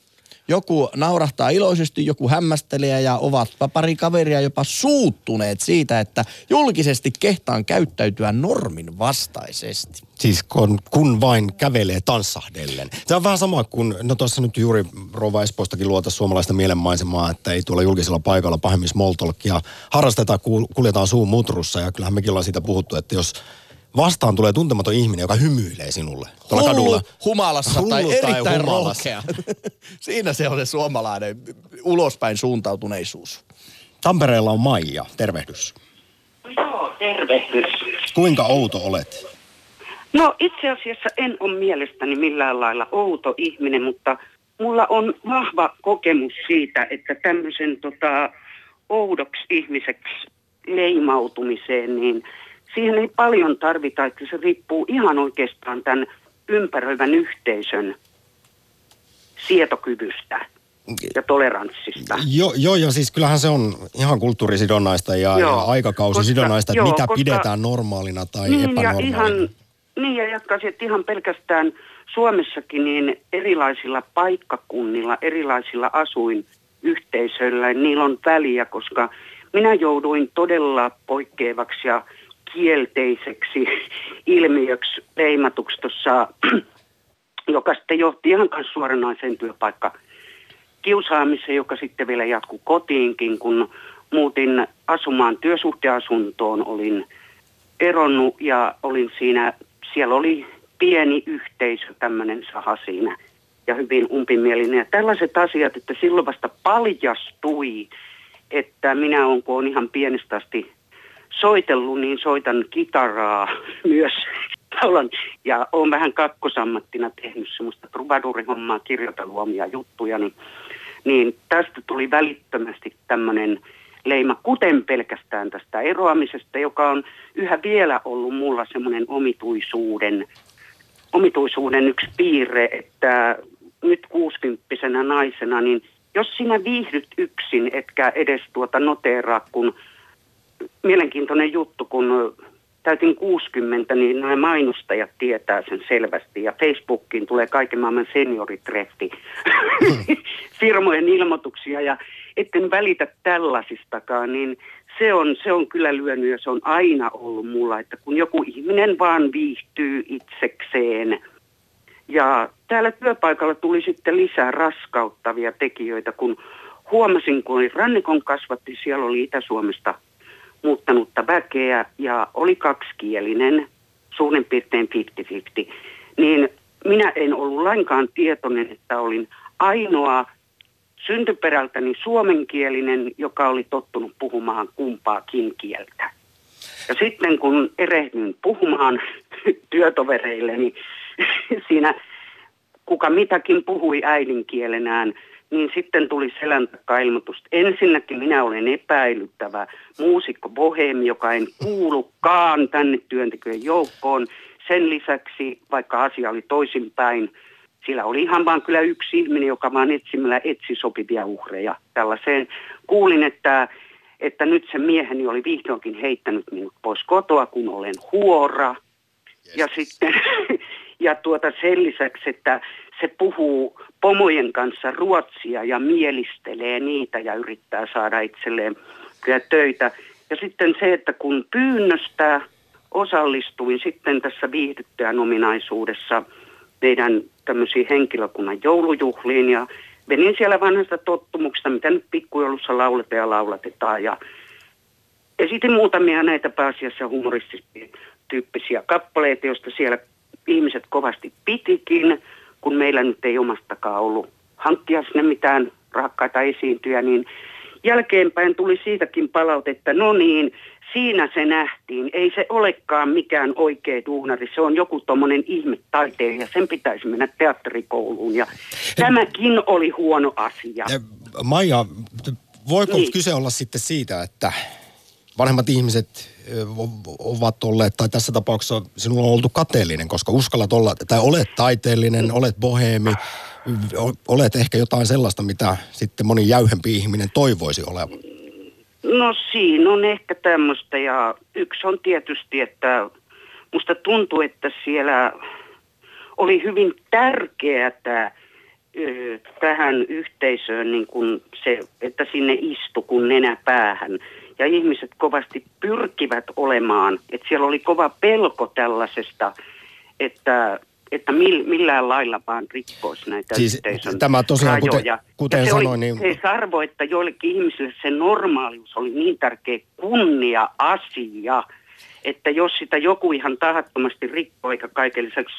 Joku naurahtaa iloisesti, joku hämmästelee ja ovat pari kaveria jopa suuttuneet siitä, että julkisesti kehtaan käyttäytyä normin vastaisesti. Siis kun, kun vain kävelee tanssahdellen. Se on vähän sama kuin, no tuossa nyt juuri Rova Espoostakin luota suomalaista mielenmaisemaa, että ei tuolla julkisella paikalla pahemmin small harrastetaan, kuljetaan suun mutrussa ja kyllähän mekin ollaan siitä puhuttu, että jos vastaan tulee tuntematon ihminen, joka hymyilee sinulle tuolla Hullu, kadulla. humalassa Hullu tai, tai erittäin humalassa. rohkea. Siinä se on se suomalainen ulospäin suuntautuneisuus. Tampereella on Maija, tervehdys. Joo, tervehdys. Kuinka outo olet? No itse asiassa en ole mielestäni millään lailla outo ihminen, mutta mulla on vahva kokemus siitä, että tämmöisen tota, oudoksi ihmiseksi leimautumiseen, niin – siihen ei paljon tarvita, että se riippuu ihan oikeastaan tämän ympäröivän yhteisön sietokyvystä ja toleranssista. Joo, jo, jo, siis kyllähän se on ihan kulttuurisidonnaista ja, joo, ja aikakausisidonnaista, että joo, mitä koska, pidetään normaalina tai niin epänormaalina. Ja ihan, niin ja jatkaisin, että ihan pelkästään Suomessakin niin erilaisilla paikkakunnilla, erilaisilla asuinyhteisöillä, niillä on väliä, koska minä jouduin todella poikkeavaksi ja kielteiseksi ilmiöksi leimatuksi tuossa, joka sitten johti ihan kanssa suoranaiseen työpaikka kiusaamiseen, joka sitten vielä jatkuu kotiinkin, kun muutin asumaan työsuhdeasuntoon, olin eronnut ja olin siinä, siellä oli pieni yhteisö, tämmöinen saha siinä ja hyvin umpimielinen. Ja tällaiset asiat, että silloin vasta paljastui, että minä olen, kun olen ihan pienestä asti soitellut, niin soitan kitaraa myös. Ja olen vähän kakkosammattina tehnyt semmoista trubadurihommaa, kirjoitellut omia juttuja, niin, niin tästä tuli välittömästi tämmöinen leima, kuten pelkästään tästä eroamisesta, joka on yhä vielä ollut mulla semmoinen omituisuuden, omituisuuden yksi piirre, että nyt kuusikymppisenä naisena, niin jos sinä viihdyt yksin, etkä edes tuota noteeraa, kun mielenkiintoinen juttu, kun täytin 60, niin nämä mainostajat tietää sen selvästi. Ja Facebookiin tulee kaiken maailman senioritreffi firmojen ilmoituksia ja etten välitä tällaisistakaan, niin se on, se on kyllä lyönyt ja se on aina ollut mulla, että kun joku ihminen vaan viihtyy itsekseen. Ja täällä työpaikalla tuli sitten lisää raskauttavia tekijöitä, kun huomasin, kun oli rannikon kasvatti, siellä oli Itä-Suomesta muuttanutta väkeä ja oli kaksikielinen, suurin piirtein 50-50, niin minä en ollut lainkaan tietoinen, että olin ainoa syntyperältäni suomenkielinen, joka oli tottunut puhumaan kumpaakin kieltä. Ja sitten kun erehdyin puhumaan työtovereilleni, niin siinä kuka mitäkin puhui äidinkielenään, niin sitten tuli selän ilmoitus. Ensinnäkin minä olen epäilyttävä muusikko bohemi, joka en kuulukaan tänne työntekijöiden joukkoon. Sen lisäksi, vaikka asia oli toisinpäin, sillä oli ihan vaan kyllä yksi ihminen, joka vaan etsimällä etsi sopivia uhreja tällaiseen. Kuulin, että, että nyt se mieheni oli vihdoinkin heittänyt minut pois kotoa, kun olen huora. Yes. Ja sitten, ja tuota sen lisäksi, että se puhuu pomojen kanssa ruotsia ja mielistelee niitä ja yrittää saada itselleen töitä. Ja sitten se, että kun pyynnöstä osallistuin sitten tässä viihdyttäjän ominaisuudessa meidän tämmöisiin henkilökunnan joulujuhliin ja venin siellä vanhasta tottumuksesta, mitä nyt pikkujoulussa lauletaan ja laulatetaan ja esitin muutamia näitä pääasiassa humoristisia kappaleita, joista siellä ihmiset kovasti pitikin, kun meillä nyt ei omastakaan ollut hankkia sinne mitään rakkaita esiintyjä, niin jälkeenpäin tuli siitäkin palautetta, no niin, siinä se nähtiin. Ei se olekaan mikään oikea duunari, se on joku tuommoinen ihmetaiteilija, sen pitäisi mennä teatterikouluun ja tämäkin oli huono asia. Maija, voiko niin. kyse olla sitten siitä, että vanhemmat ihmiset ovat olleet, tai tässä tapauksessa sinulla on oltu kateellinen, koska uskallat olla, tai olet taiteellinen, olet boheemi, olet ehkä jotain sellaista, mitä sitten moni jäyhempi ihminen toivoisi olevan. No siinä on ehkä tämmöistä ja yksi on tietysti, että musta tuntuu, että siellä oli hyvin tärkeää tähän yhteisöön niin kuin se, että sinne istu kun nenä päähän. Ja ihmiset kovasti pyrkivät olemaan, että siellä oli kova pelko tällaisesta, että että millään lailla vaan rikkoisi näitä siis yhteisön Tämä tosiaan, rajoja. kuten, kuten se sanoin, oli, niin... Se arvo, että joillekin ihmisille se normaalius oli niin tärkeä kunnia-asia, että jos sitä joku ihan tahattomasti rikkoi, eikä kaiken lisäksi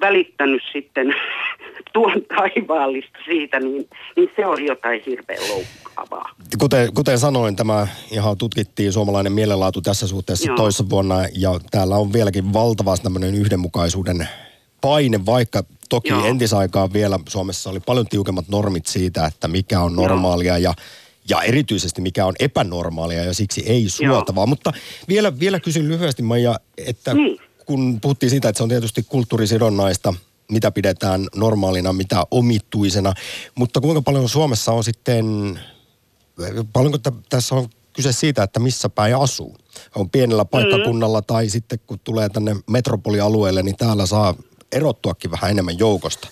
välittänyt sitten tuon taivaallista siitä, niin, niin se oli jotain hirveän loukkaavaa. Kuten, kuten sanoin, tämä ihan tutkittiin suomalainen mielenlaatu tässä suhteessa Joo. toissa vuonna, ja täällä on vieläkin valtava tämmöinen yhdenmukaisuuden paine, vaikka toki Joo. entisaikaan vielä Suomessa oli paljon tiukemmat normit siitä, että mikä on normaalia ja ja erityisesti mikä on epänormaalia ja siksi ei suotavaa. Joo. Mutta vielä, vielä kysyn lyhyesti Maija, että niin. Kun puhuttiin siitä, että se on tietysti kulttuurisidonnaista, mitä pidetään normaalina, mitä omituisena, mutta kuinka paljon Suomessa on sitten, paljonko t- tässä on kyse siitä, että missä päin asuu? On pienellä paikkakunnalla mm. tai sitten kun tulee tänne metropolialueelle, niin täällä saa erottuakin vähän enemmän joukosta?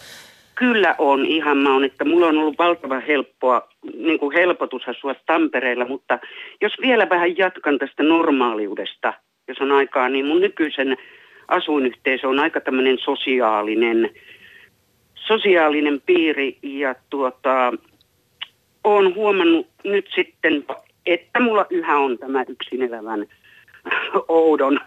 Kyllä on ihan mä on, että mulla on ollut valtava helppoa, niin kuin helpotus asua Tampereella, mutta jos vielä vähän jatkan tästä normaaliudesta, jos on aikaa, niin mun nykyisen asuinyhteisö on aika tämmöinen sosiaalinen, sosiaalinen piiri ja tuota, olen huomannut nyt sitten että mulla yhä on tämä yksin elävän oudon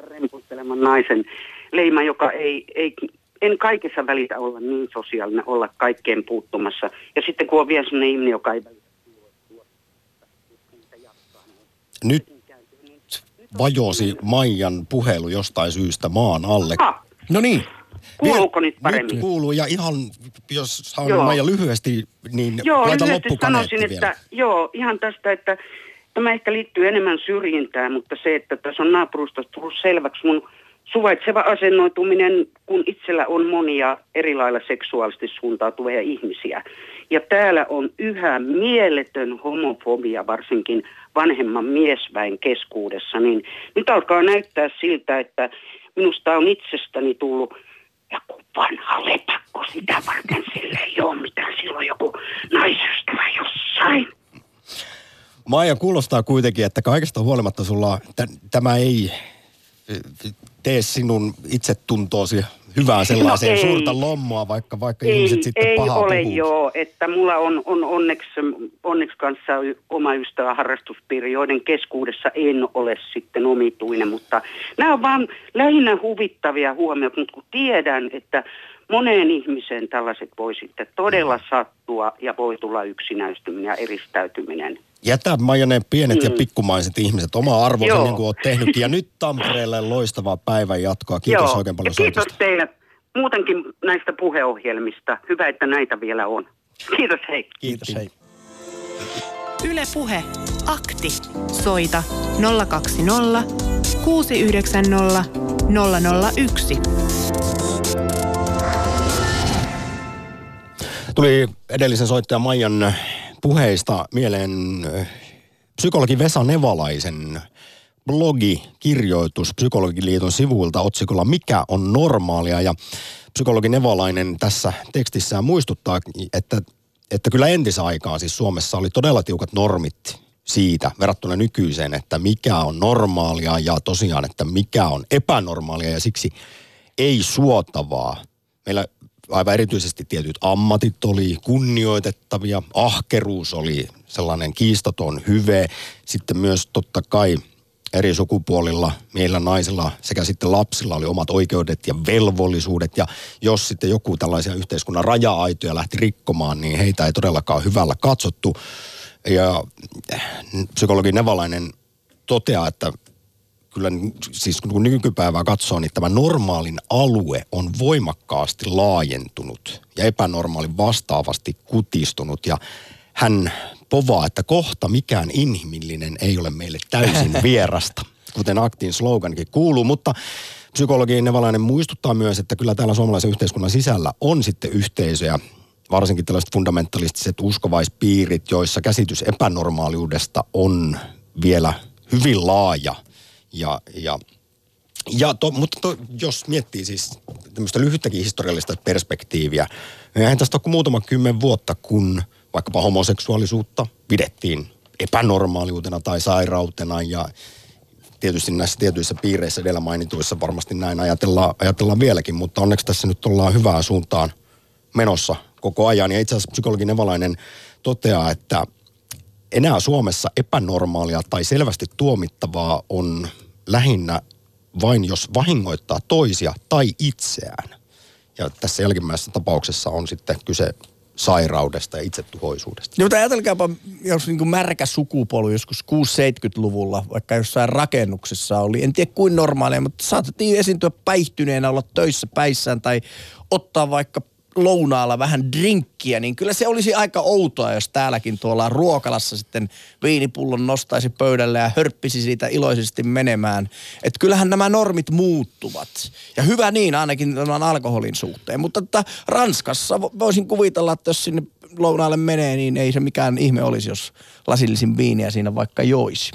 rempusteleman naisen leima, joka ei, ei, en kaikessa välitä olla niin sosiaalinen, olla kaikkeen puuttumassa. Ja sitten kun on vielä sellainen ihminen, joka ei välitä Nyt vajosi Maijan puhelu jostain syystä maan alle. Ah, No niin. kuuluuko nyt paremmin? Nyt kuuluu ja ihan, jos saan Joo. Maija lyhyesti, niin Joo, laita lyhyesti sanoisin, vielä. että joo, ihan tästä, että tämä ehkä liittyy enemmän syrjintään, mutta se, että tässä on naapurustossa tullut selväksi mun suvaitseva asennoituminen, kun itsellä on monia eri lailla seksuaalisesti suuntautuvia ihmisiä. Ja täällä on yhä mieletön homofobia, varsinkin vanhemman miesväen keskuudessa, niin nyt alkaa näyttää siltä, että minusta on itsestäni tullut joku vanha lepakko sitä varten sille ei ole mitään. Silloin joku naisystävä jossain. Maija kuulostaa kuitenkin, että kaikesta huolimatta sulla t- tämä ei tee sinun itsetuntoosi hyvää sellaiseen No ei. suurta lommoa, vaikka, vaikka Ei, ihmiset sitten ei pahaa ole puhuu. joo, että mulla on, on onneksi, onneksi kanssa oma ystävä harrastuspiiri, joiden keskuudessa en ole sitten omituinen, mutta nämä on vaan lähinnä huvittavia huomioita, mutta kun tiedän, että moneen ihmiseen tällaiset voi sitten todella sattua ja voi tulla yksinäistyminen ja eristäytyminen. Jätä Maija ne pienet ja Mm. pikkumaiset ihmiset oma arvonsa Joo. niin kuin oot tehnytkin. Ja nyt Tampereelle loistavaa päivän jatkoa. Kiitos oikein paljon ja kiitos soitosta. teille muutenkin näistä puheohjelmista. Hyvä, että näitä vielä on. Kiitos, hei. Kiitos, hei. Yle Puhe. Akti. Soita 020 690 001. Tuli edellisen soittajan Maijan puheista mieleen äh, psykologi Vesa Nevalaisen blogi, kirjoitus Psykologiliiton sivuilta otsikolla Mikä on normaalia? Ja psykologi Nevalainen tässä tekstissään muistuttaa, että, että kyllä entisaikaan siis Suomessa oli todella tiukat normit siitä verrattuna nykyiseen, että mikä on normaalia ja tosiaan, että mikä on epänormaalia ja siksi ei suotavaa. Meillä aivan erityisesti tietyt ammatit oli kunnioitettavia, ahkeruus oli sellainen kiistaton hyve. Sitten myös totta kai eri sukupuolilla, meillä naisilla sekä sitten lapsilla oli omat oikeudet ja velvollisuudet. Ja jos sitten joku tällaisia yhteiskunnan raja-aitoja lähti rikkomaan, niin heitä ei todellakaan hyvällä katsottu. Ja psykologi Nevalainen toteaa, että kyllä siis kun nykypäivää katsoo, niin tämä normaalin alue on voimakkaasti laajentunut ja epänormaalin vastaavasti kutistunut. Ja hän povaa, että kohta mikään inhimillinen ei ole meille täysin vierasta, kuten aktin slogankin kuuluu. Mutta psykologi Nevalainen muistuttaa myös, että kyllä täällä suomalaisen yhteiskunnan sisällä on sitten yhteisöjä, varsinkin tällaiset fundamentalistiset uskovaispiirit, joissa käsitys epänormaaliudesta on vielä hyvin laaja. Ja, ja, ja to, mutta to, jos miettii siis tämmöistä lyhyttäkin historiallista perspektiiviä, niin eihän tästä ole muutama kymmen vuotta, kun vaikkapa homoseksuaalisuutta pidettiin epänormaaliutena tai sairautena ja tietysti näissä tietyissä piireissä edellä mainituissa varmasti näin ajatellaan, ajatellaan vieläkin, mutta onneksi tässä nyt ollaan hyvään suuntaan menossa koko ajan. Ja itse asiassa psykologi Nevalainen toteaa, että enää Suomessa epänormaalia tai selvästi tuomittavaa on lähinnä vain jos vahingoittaa toisia tai itseään. Ja tässä jälkimmäisessä tapauksessa on sitten kyse sairaudesta ja itsetuhoisuudesta. Joo, mutta ajatelkaapa, jos niin kuin märkä sukupolvi joskus 6-70-luvulla, vaikka jossain rakennuksessa oli, en tiedä kuin normaalia, mutta saatettiin esiintyä päihtyneenä, olla töissä päissään tai ottaa vaikka lounaalla vähän drinkkiä, niin kyllä se olisi aika outoa, jos täälläkin tuolla ruokalassa sitten viinipullon nostaisi pöydälle ja hörppisi siitä iloisesti menemään. Että kyllähän nämä normit muuttuvat. Ja hyvä niin ainakin tämän alkoholin suhteen. Mutta että Ranskassa vo- voisin kuvitella, että jos sinne lounaalle menee, niin ei se mikään ihme olisi, jos lasillisin viiniä siinä vaikka joisi.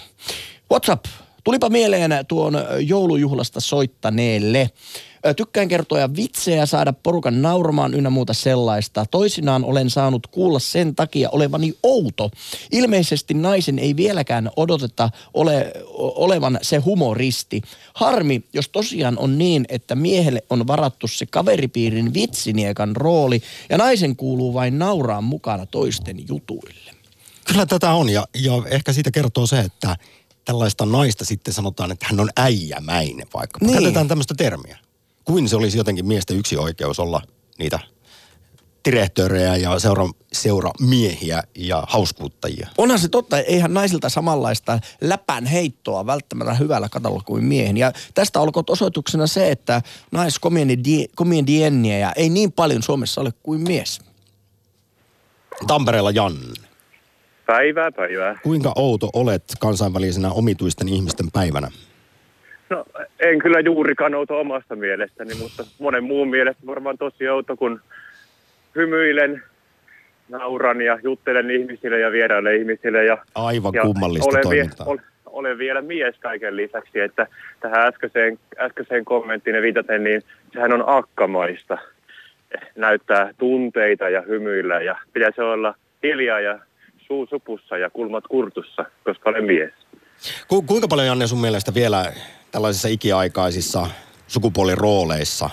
WhatsApp. Tulipa mieleen tuon joulujuhlasta soittaneelle. Tykkään kertoa vitsejä saada porukan nauramaan ynnä muuta sellaista. Toisinaan olen saanut kuulla sen takia olevani outo. Ilmeisesti naisen ei vieläkään odoteta ole, olevan se humoristi. Harmi, jos tosiaan on niin, että miehelle on varattu se kaveripiirin vitsiniekan rooli ja naisen kuuluu vain nauraa mukana toisten jutuille. Kyllä tätä on ja, ja ehkä siitä kertoo se, että tällaista naista sitten sanotaan, että hän on äijämäinen vaikka. Niin. Käytetään tämmöistä termiä. Kuin se olisi jotenkin miesten yksi oikeus olla niitä direktöörejä ja seura, seuramiehiä ja hauskuuttajia. Onhan se totta, eihän naisilta samanlaista läpän heittoa välttämättä hyvällä katolla kuin miehen. Ja tästä olkoon osoituksena se, että naiskomedienniä ei niin paljon Suomessa ole kuin mies. Tampereella Janne. Päivää, päivää. Kuinka outo olet kansainvälisenä omituisten ihmisten päivänä? No en kyllä juurikaan outo omasta mielestäni, mutta monen muun mielestä varmaan tosi outo, kun hymyilen, nauran ja juttelen ihmisille ja vieraille ihmisille. Ja, Aivan ja kummallista olen, vie, toimintaa. ol, olen vielä mies kaiken lisäksi, että tähän äskeiseen, äskeiseen kommenttiin viitaten, niin sehän on akkamaista. Näyttää tunteita ja hymyillä ja pitäisi olla hiljaa ja suu supussa ja kulmat kurtussa, koska olen mies. Ku, kuinka paljon Janne sun mielestä vielä tällaisissa ikiaikaisissa sukupuolirooleissa,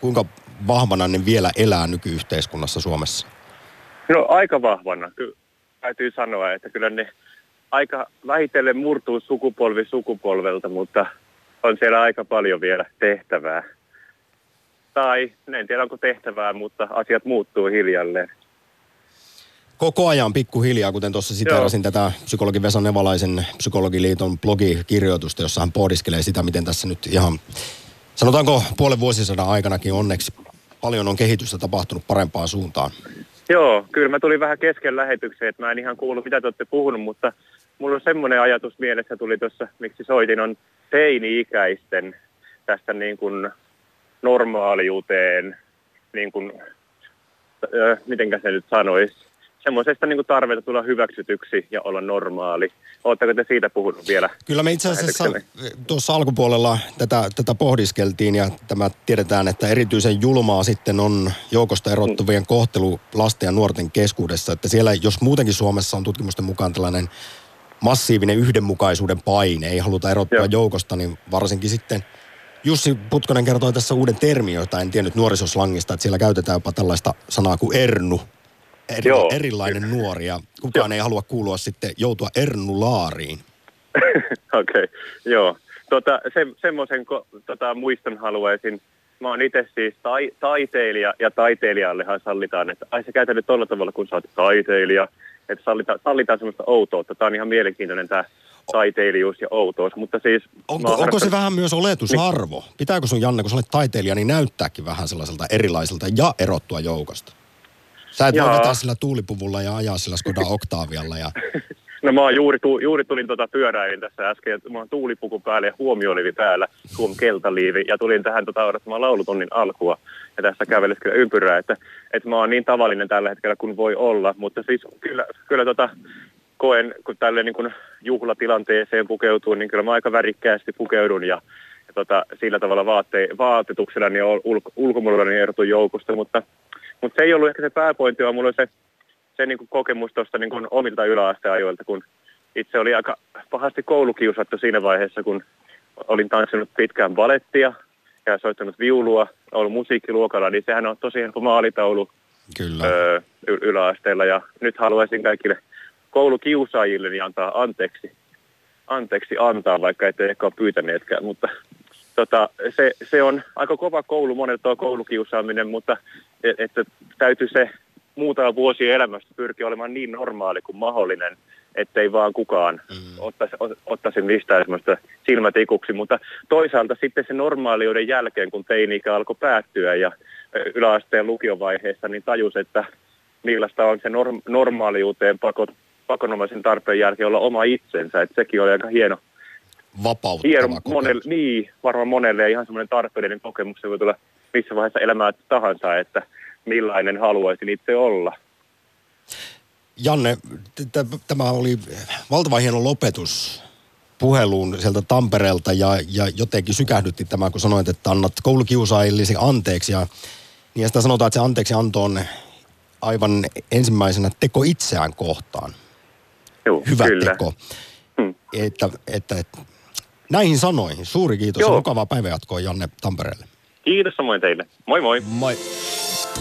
kuinka vahvana ne vielä elää nykyyhteiskunnassa Suomessa? No aika vahvana, kyllä täytyy sanoa, että kyllä ne aika vähitellen murtuu sukupolvi sukupolvelta, mutta on siellä aika paljon vielä tehtävää. Tai en tiedä onko tehtävää, mutta asiat muuttuu hiljalleen. Koko ajan pikkuhiljaa, kuten tuossa siteerasin tätä psykologi Vesa Nevalaisen psykologiliiton blogikirjoitusta, jossa hän pohdiskelee sitä, miten tässä nyt ihan, sanotaanko puolen vuosisadan aikanakin onneksi paljon on kehitystä tapahtunut parempaan suuntaan. Joo, kyllä mä tulin vähän kesken lähetykseen, että mä en ihan kuullut mitä te olette puhunut, mutta mulla on semmoinen ajatus mielessä tuli tuossa, miksi soitin, on teini-ikäisten tästä niin kuin normaaliuteen, niin kuin, ö, mitenkä se nyt sanoisi, semmoisesta niin tarvetta tulla hyväksytyksi ja olla normaali. Oletteko te siitä puhunut vielä? Kyllä me itse asiassa tuossa alkupuolella tätä, tätä pohdiskeltiin ja tämä tiedetään, että erityisen julmaa sitten on joukosta erottuvien kohtelu lasten ja nuorten keskuudessa. Että siellä, jos muutenkin Suomessa on tutkimusten mukaan tällainen massiivinen yhdenmukaisuuden paine, ei haluta erottua Joo. joukosta, niin varsinkin sitten Jussi Putkonen kertoi tässä uuden termin, jota en tiennyt nuorisoslangista, että siellä käytetään jopa tällaista sanaa kuin ernu. Eri, Joo. erilainen nuori ja kukaan ei halua kuulua sitten joutua ernulaariin. Okei, okay, joo. Tota, se, semmoisen tota, muiston haluaisin. Mä oon itse siis tai, taiteilija ja taiteilijallehan sallitaan, että ai se käytä nyt tolla tavalla, kun sä oot taiteilija. Että sallitaan, sallitaan semmoista outoutta. Tämä on ihan mielenkiintoinen tämä taiteilijuus ja outous. Mutta siis... Onko, oon onko se vähän myös oletusarvo? Pitääkö sun Janne, kun sä olet taiteilija, niin näyttääkin vähän sellaiselta erilaiselta ja erottua joukosta? Sä et voi Jaa. vetää sillä tuulipuvulla ja ajaa sillä Skoda Octavialla. Ja... No mä juuri, tu, juuri tulin tota pyöräilin tässä äsken, mä oon tuulipuku päällä ja huomioliivi päällä, huom keltaliivi, ja tulin tähän tota odottamaan laulutunnin alkua, ja tässä käveleskellä ympyrää, että, että mä oon niin tavallinen tällä hetkellä kuin voi olla, mutta siis kyllä, kyllä tota, koen, kun tälle niin kuin juhlatilanteeseen pukeutuu, niin kyllä mä aika värikkäästi pukeudun, ja, ja tota, sillä tavalla vaatte, vaatetuksella niin ulko, ulkomuodollani erotun joukosta, mutta, mutta se ei ollut ehkä se pääpointti, vaan mulla oli se se niin kuin kokemus tuosta niin kuin omilta yläasteajoilta, kun itse oli aika pahasti koulukiusattu siinä vaiheessa, kun olin tanssinut pitkään balettia ja soittanut viulua, ollut musiikkiluokalla, niin sehän on tosi helppo maalitaulu Kyllä. öö, y- yläasteella. Ja nyt haluaisin kaikille koulukiusaajille niin antaa anteeksi, anteeksi antaa, vaikka ette ehkä ole pyytäneetkään, mutta tota, se, se on aika kova koulu monelta tuo koulukiusaaminen, mutta et, että täytyy se muutama vuosi elämästä pyrkiä olemaan niin normaali kuin mahdollinen, ettei vaan kukaan mm. ottaisi, ot- ottaisi mistään semmoista silmätikuksi. Mutta toisaalta sitten se normaaliuden jälkeen, kun teini-ikä alkoi päättyä ja yläasteen lukiovaiheessa, niin tajus, että millaista on se norm- normaaliuteen pakot, pakonomaisen tarpeen jälkeen olla oma itsensä. Että sekin oli aika hieno, Vapauttava hieno kokemus. monelle, niin, varmaan monelle ja ihan semmoinen tarpeellinen kokemus, se voi tulla missä vaiheessa elämää tahansa, että millainen haluaisin itse olla. Janne, tämä oli valtavan hieno lopetus puheluun sieltä Tampereelta ja, ja jotenkin sykähdytti tämä, kun sanoit, että annat koulukiusaajillisi anteeksi. Ja, niin sitä sanotaan, että se anteeksi anto on aivan ensimmäisenä teko itseään kohtaan. Joo, Hyvä kyllä. teko. Hmm. Että, että, että, näihin sanoihin suuri kiitos Joo. ja mukavaa päivänjatkoa Janne Tampereelle. Kiitos samoin teille. Moi moi. Moi.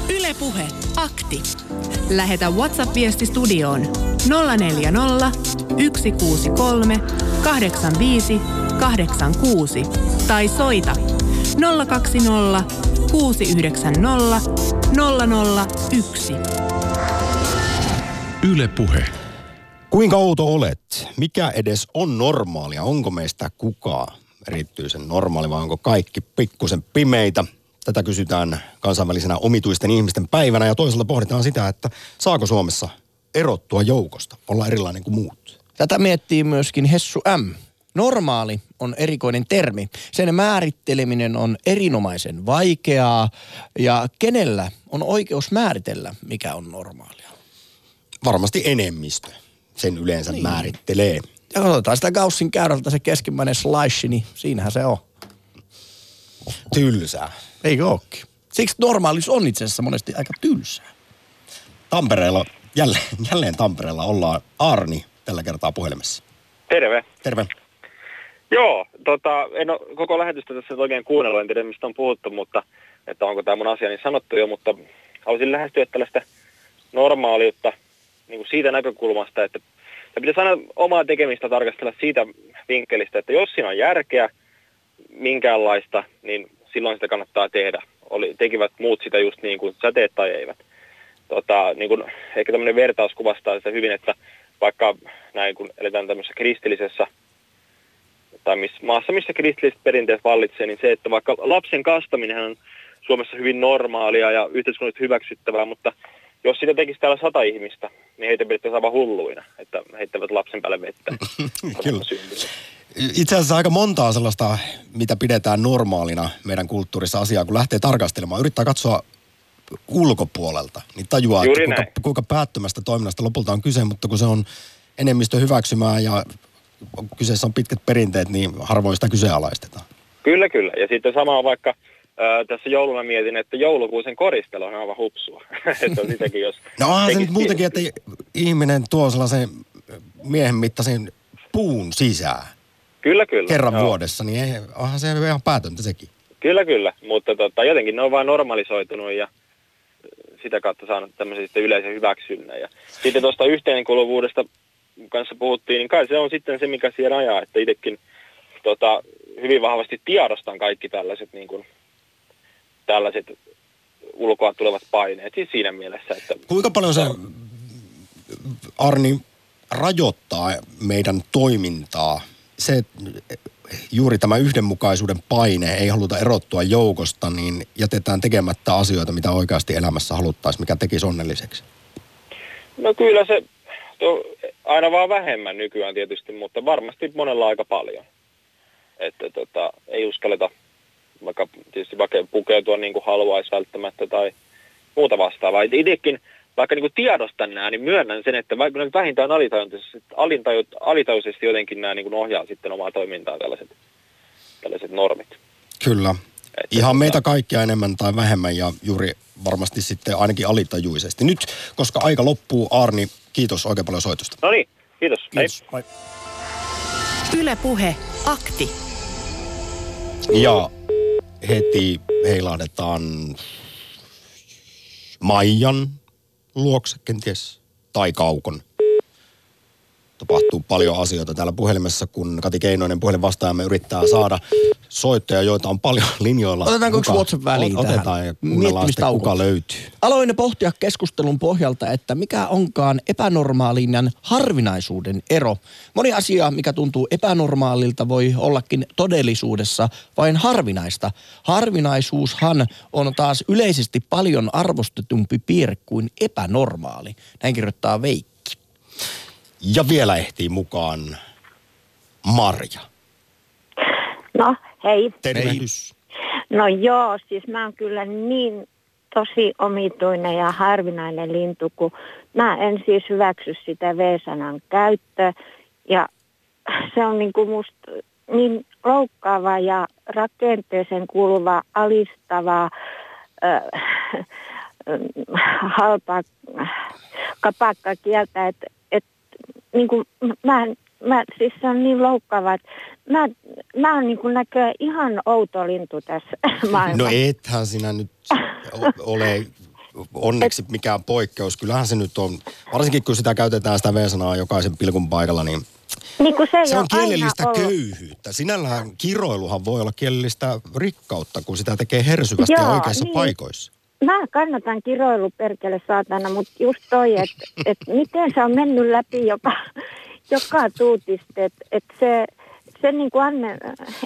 Ylepuhe akti. Lähetä WhatsApp-viesti studioon 040 163 85 86 tai soita 020 690 001. Yle Puhe. Kuinka outo olet? Mikä edes on normaalia? Onko meistä kukaan erityisen normaali vai onko kaikki pikkusen pimeitä? Tätä kysytään kansainvälisenä omituisten ihmisten päivänä ja toisaalta pohditaan sitä, että saako Suomessa erottua joukosta, olla erilainen kuin muut. Tätä miettii myöskin Hessu M. Normaali on erikoinen termi. Sen määritteleminen on erinomaisen vaikeaa ja kenellä on oikeus määritellä, mikä on normaalia. Varmasti enemmistö sen yleensä niin. määrittelee. Ja katsotaan sitä Gaussin käyrältä se keskimmäinen slice, niin siinähän se on. Tylsää. Eikö ookin? Siksi normaalis on itse asiassa monesti aika tylsää. Tampereella, jälleen, jälleen Tampereella ollaan Arni tällä kertaa puhelimessa. Terve. Terve. Joo, tota, en ole koko lähetystä tässä oikein kuunnellut, en tiedä mistä on puhuttu, mutta että onko tämä mun asiani sanottu jo, mutta haluaisin lähestyä tällaista normaaliutta niin kuin siitä näkökulmasta, että ja pitäisi aina omaa tekemistä tarkastella siitä vinkkelistä, että jos siinä on järkeä minkäänlaista, niin silloin sitä kannattaa tehdä. Oli, tekivät muut sitä just niin kuin sä teet tai eivät. Tota, niin kuin, ehkä tämmöinen vertaus kuvastaa sitä hyvin, että vaikka näin kun eletään tämmöisessä kristillisessä tai miss, maassa, missä kristilliset perinteet vallitsee, niin se, että vaikka lapsen kastaminen on Suomessa hyvin normaalia ja yhteiskunnallisesti hyväksyttävää, mutta jos sitä tekisi täällä sata ihmistä, niin heitä pidettäisiin aivan hulluina, että heittävät lapsen päälle vettä. Kyllä. Itse asiassa aika montaa sellaista, mitä pidetään normaalina meidän kulttuurissa asiaa, kun lähtee tarkastelemaan, yrittää katsoa ulkopuolelta, niin tajuaa, Juuri että kuinka, kuinka päättömästä toiminnasta lopulta on kyse, mutta kun se on enemmistö hyväksymää ja kyseessä on pitkät perinteet, niin harvoin sitä kyseenalaistetaan. Kyllä, kyllä. Ja sitten sama vaikka Öö, tässä jouluna mietin, että joulukuusen koristelu on aivan hupsua. että on sitäkin, jos No onhan se nyt muutenkin, että ihminen tuo sellaisen miehen mittaisen puun sisään Kyllä, kyllä. kerran Joo. vuodessa, niin ei, onhan se ihan päätöntä sekin. Kyllä, kyllä. Mutta tota, jotenkin ne on vain normalisoitunut ja sitä kautta saanut tämmöisen sitten yleisen hyväksynnän. Ja sitten tuosta yhteenkuuluvuudesta kanssa puhuttiin, niin kai se on sitten se, mikä siihen ajaa, että itsekin tota, hyvin vahvasti tiedostan kaikki tällaiset niin kuin, tällaiset ulkoa tulevat paineet. Siis siinä mielessä, että Kuinka paljon se, Arni, rajoittaa meidän toimintaa? Se, juuri tämä yhdenmukaisuuden paine, ei haluta erottua joukosta, niin jätetään tekemättä asioita, mitä oikeasti elämässä haluttaisiin, mikä tekisi onnelliseksi. No kyllä se to, aina vaan vähemmän nykyään tietysti, mutta varmasti monella aika paljon. Että tota, ei uskalleta vaikka tietysti vaikka pukeutua niin kuin haluaisi välttämättä tai muuta vastaavaa. Et Itsekin vaikka niin kuin tiedostan nämä, niin myönnän sen, että vaikka ne vähintään alitajuisesti, alitajuisesti jotenkin nämä niin kuin ohjaa sitten omaa toimintaa tällaiset, tällaiset normit. Kyllä. Että Ihan meitä kaikkia enemmän tai vähemmän ja juuri varmasti sitten ainakin alitajuisesti. Nyt, koska aika loppuu, Arni, kiitos oikein paljon soitosta. No niin, kiitos. Hei. Kiitos. Moi. Ylepuhe akti. Ja heti heilahdetaan Maijan luokse kenties tai Kaukon. Tapahtuu paljon asioita täällä puhelimessa, kun Kati Keinoinen puhelinvastaajamme yrittää saada soittoja, joita on paljon linjoilla. Otetaanko yksi Kuka- WhatsApp väliin Ot- tähän? Otetaan ja kuunnellaan sitten, kuka löytyy. Aloin pohtia keskustelun pohjalta, että mikä onkaan epänormaalin ja harvinaisuuden ero. Moni asia, mikä tuntuu epänormaalilta, voi ollakin todellisuudessa vain harvinaista. Harvinaisuushan on taas yleisesti paljon arvostetumpi piirre kuin epänormaali. Näin kirjoittaa Veikki. Ja vielä ehtii mukaan Marja. No, hei. Tervehdys. No joo, siis mä oon kyllä niin tosi omituinen ja harvinainen lintu, kun mä en siis hyväksy sitä V-sanan käyttöä. Ja se on niin kuin musta niin loukkaava ja rakenteeseen kuuluva, alistava, äh, halpa, kapakka kieltä, että et, niin kuin, mä, mä, siis se on niin loukkaava, että mä, mä oon niin kuin näköjään ihan outo lintu tässä maailmassa. No ethän sinä nyt ole onneksi mikään poikkeus. Kyllähän se nyt on, varsinkin kun sitä käytetään sitä V-sanaa jokaisen pilkun paikalla, niin Niin se, se on kielellistä ollut. köyhyyttä. Sinällään kiroiluhan voi olla kielellistä rikkautta, kun sitä tekee hersyvästi ja Joo, oikeissa niin. paikoissa. Mä kannatan kiroilu perkele saatana, mutta just toi, että et miten se on mennyt läpi joka, joka tuutista, että et se, se niin kuin Anne,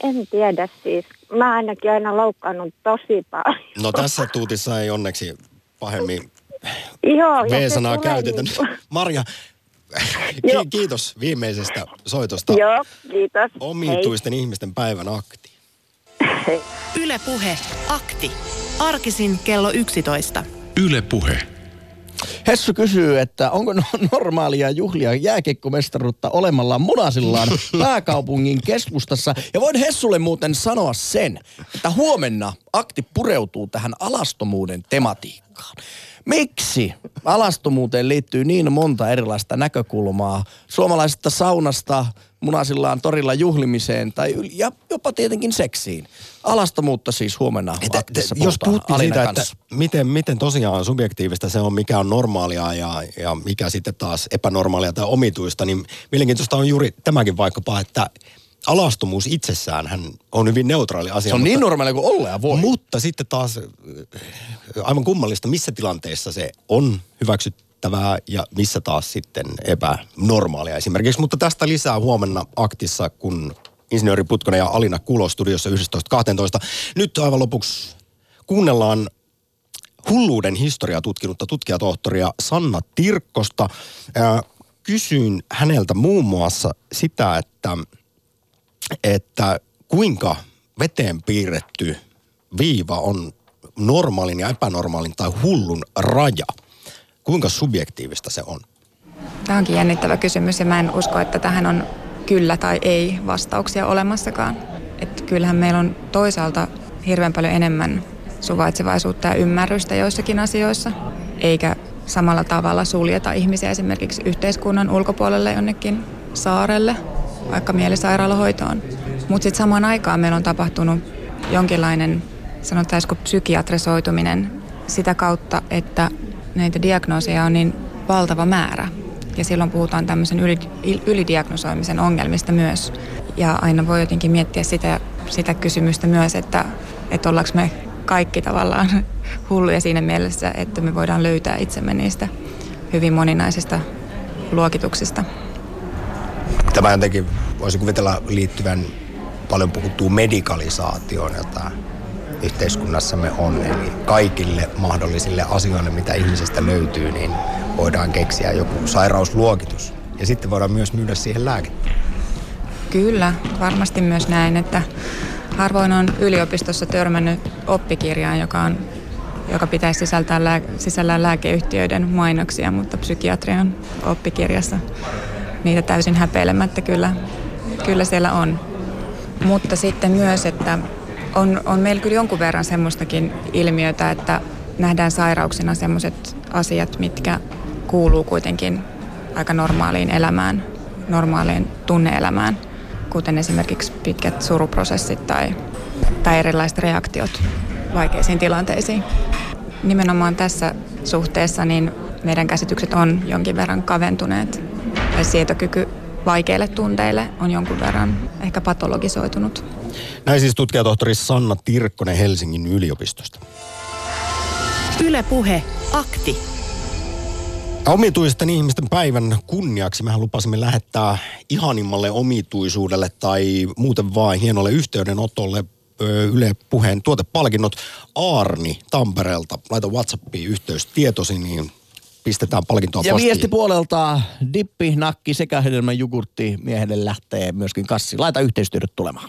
en tiedä siis. Mä ainakin aina loukkaannut tosi paljon. No tässä tuutissa ei onneksi pahemmin Joo, V-sanaa käytetä. niinku- Marja, Joo. ki- kiitos viimeisestä soitosta. Joo, kiitos. Omituisten ihmisten päivän akti. Hei. Yle Puhe, akti. Arkisin kello 11. Yle Puhe. Hessu kysyy, että onko no- normaalia juhlia jääkiekkomestaruutta olemalla munasillaan pääkaupungin keskustassa. Ja voin Hessulle muuten sanoa sen, että huomenna akti pureutuu tähän alastomuuden tematiikkaan. Miksi alastomuuteen liittyy niin monta erilaista näkökulmaa? Suomalaisesta saunasta, munasillaan torilla juhlimiseen tai yl- ja jopa tietenkin seksiin. Alastomuutta siis huomenna Että, aktissa että, jos puhuttiin siitä, että kanssa. miten, miten tosiaan subjektiivista se on, mikä on normaalia ja, ja mikä sitten taas epänormaalia tai omituista, niin mielenkiintoista on juuri tämäkin vaikkapa, että alastomuus itsessään hän on hyvin neutraali asia. Se on mutta, niin normaalia kuin olla voi. Mutta sitten taas äh, aivan kummallista, missä tilanteessa se on hyväksyttävää ja missä taas sitten epänormaalia esimerkiksi. Mutta tästä lisää huomenna aktissa, kun insinööri Putkonen ja Alina Kulo studiossa 11.12. Nyt aivan lopuksi kuunnellaan hulluuden historiaa tutkinutta tutkijatohtoria Sanna Tirkkosta. Ää, Kysyin häneltä muun muassa sitä, että, että kuinka veteen piirretty viiva on normaalin ja epänormaalin tai hullun raja. Kuinka subjektiivista se on? Tämä onkin jännittävä kysymys ja mä en usko, että tähän on kyllä tai ei vastauksia olemassakaan. Että kyllähän meillä on toisaalta hirveän paljon enemmän suvaitsevaisuutta ja ymmärrystä joissakin asioissa, eikä samalla tavalla suljeta ihmisiä esimerkiksi yhteiskunnan ulkopuolelle jonnekin saarelle, vaikka mielisairaalahoitoon. Mutta sitten samaan aikaan meillä on tapahtunut jonkinlainen, sanotaanko psykiatrisoituminen sitä kautta, että näitä diagnooseja on niin valtava määrä. Ja silloin puhutaan tämmöisen yli, ylidiagnosoimisen ongelmista myös. Ja aina voi jotenkin miettiä sitä, sitä kysymystä myös, että, että ollaanko me kaikki tavallaan hulluja siinä mielessä, että me voidaan löytää itsemme niistä hyvin moninaisista luokituksista. Tämä jotenkin voisi kuvitella liittyvän paljon puhuttuun medikalisaatioon, jota yhteiskunnassamme on. Eli kaikille mahdollisille asioille, mitä ihmisestä löytyy, niin voidaan keksiä joku sairausluokitus. Ja sitten voidaan myös myydä siihen lääkettä. Kyllä, varmasti myös näin, että harvoin on yliopistossa törmännyt oppikirjaan, joka, on, joka pitäisi sisältää lää, sisällään lääkeyhtiöiden mainoksia, mutta psykiatrian oppikirjassa niitä täysin häpeilemättä kyllä, kyllä siellä on. Mutta sitten myös, että on, on meillä kyllä jonkun verran semmoistakin ilmiötä, että nähdään sairauksina semmoiset asiat, mitkä kuuluu kuitenkin aika normaaliin elämään, normaaliin tunneelämään, kuten esimerkiksi pitkät suruprosessit tai, tai erilaiset reaktiot vaikeisiin tilanteisiin. Nimenomaan tässä suhteessa niin meidän käsitykset on jonkin verran kaventuneet. Tai sietokyky vaikeille tunteille on jonkun verran ehkä patologisoitunut. Näin siis tutkijatohtori Sanna Tirkkonen Helsingin yliopistosta. Yle Puhe, akti. Omituisten ihmisten päivän kunniaksi mehän lupasimme lähettää ihanimmalle omituisuudelle tai muuten vain hienolle yhteydenotolle Yle Puheen tuotepalkinnot Aarni Tampereelta. Laita WhatsAppiin yhteystietosi, niin pistetään palkintoa Ja postiin. viestipuolelta dippi, nakki sekä hedelmän jogurtti miehelle lähtee myöskin kassi. Laita yhteistyöt tulemaan.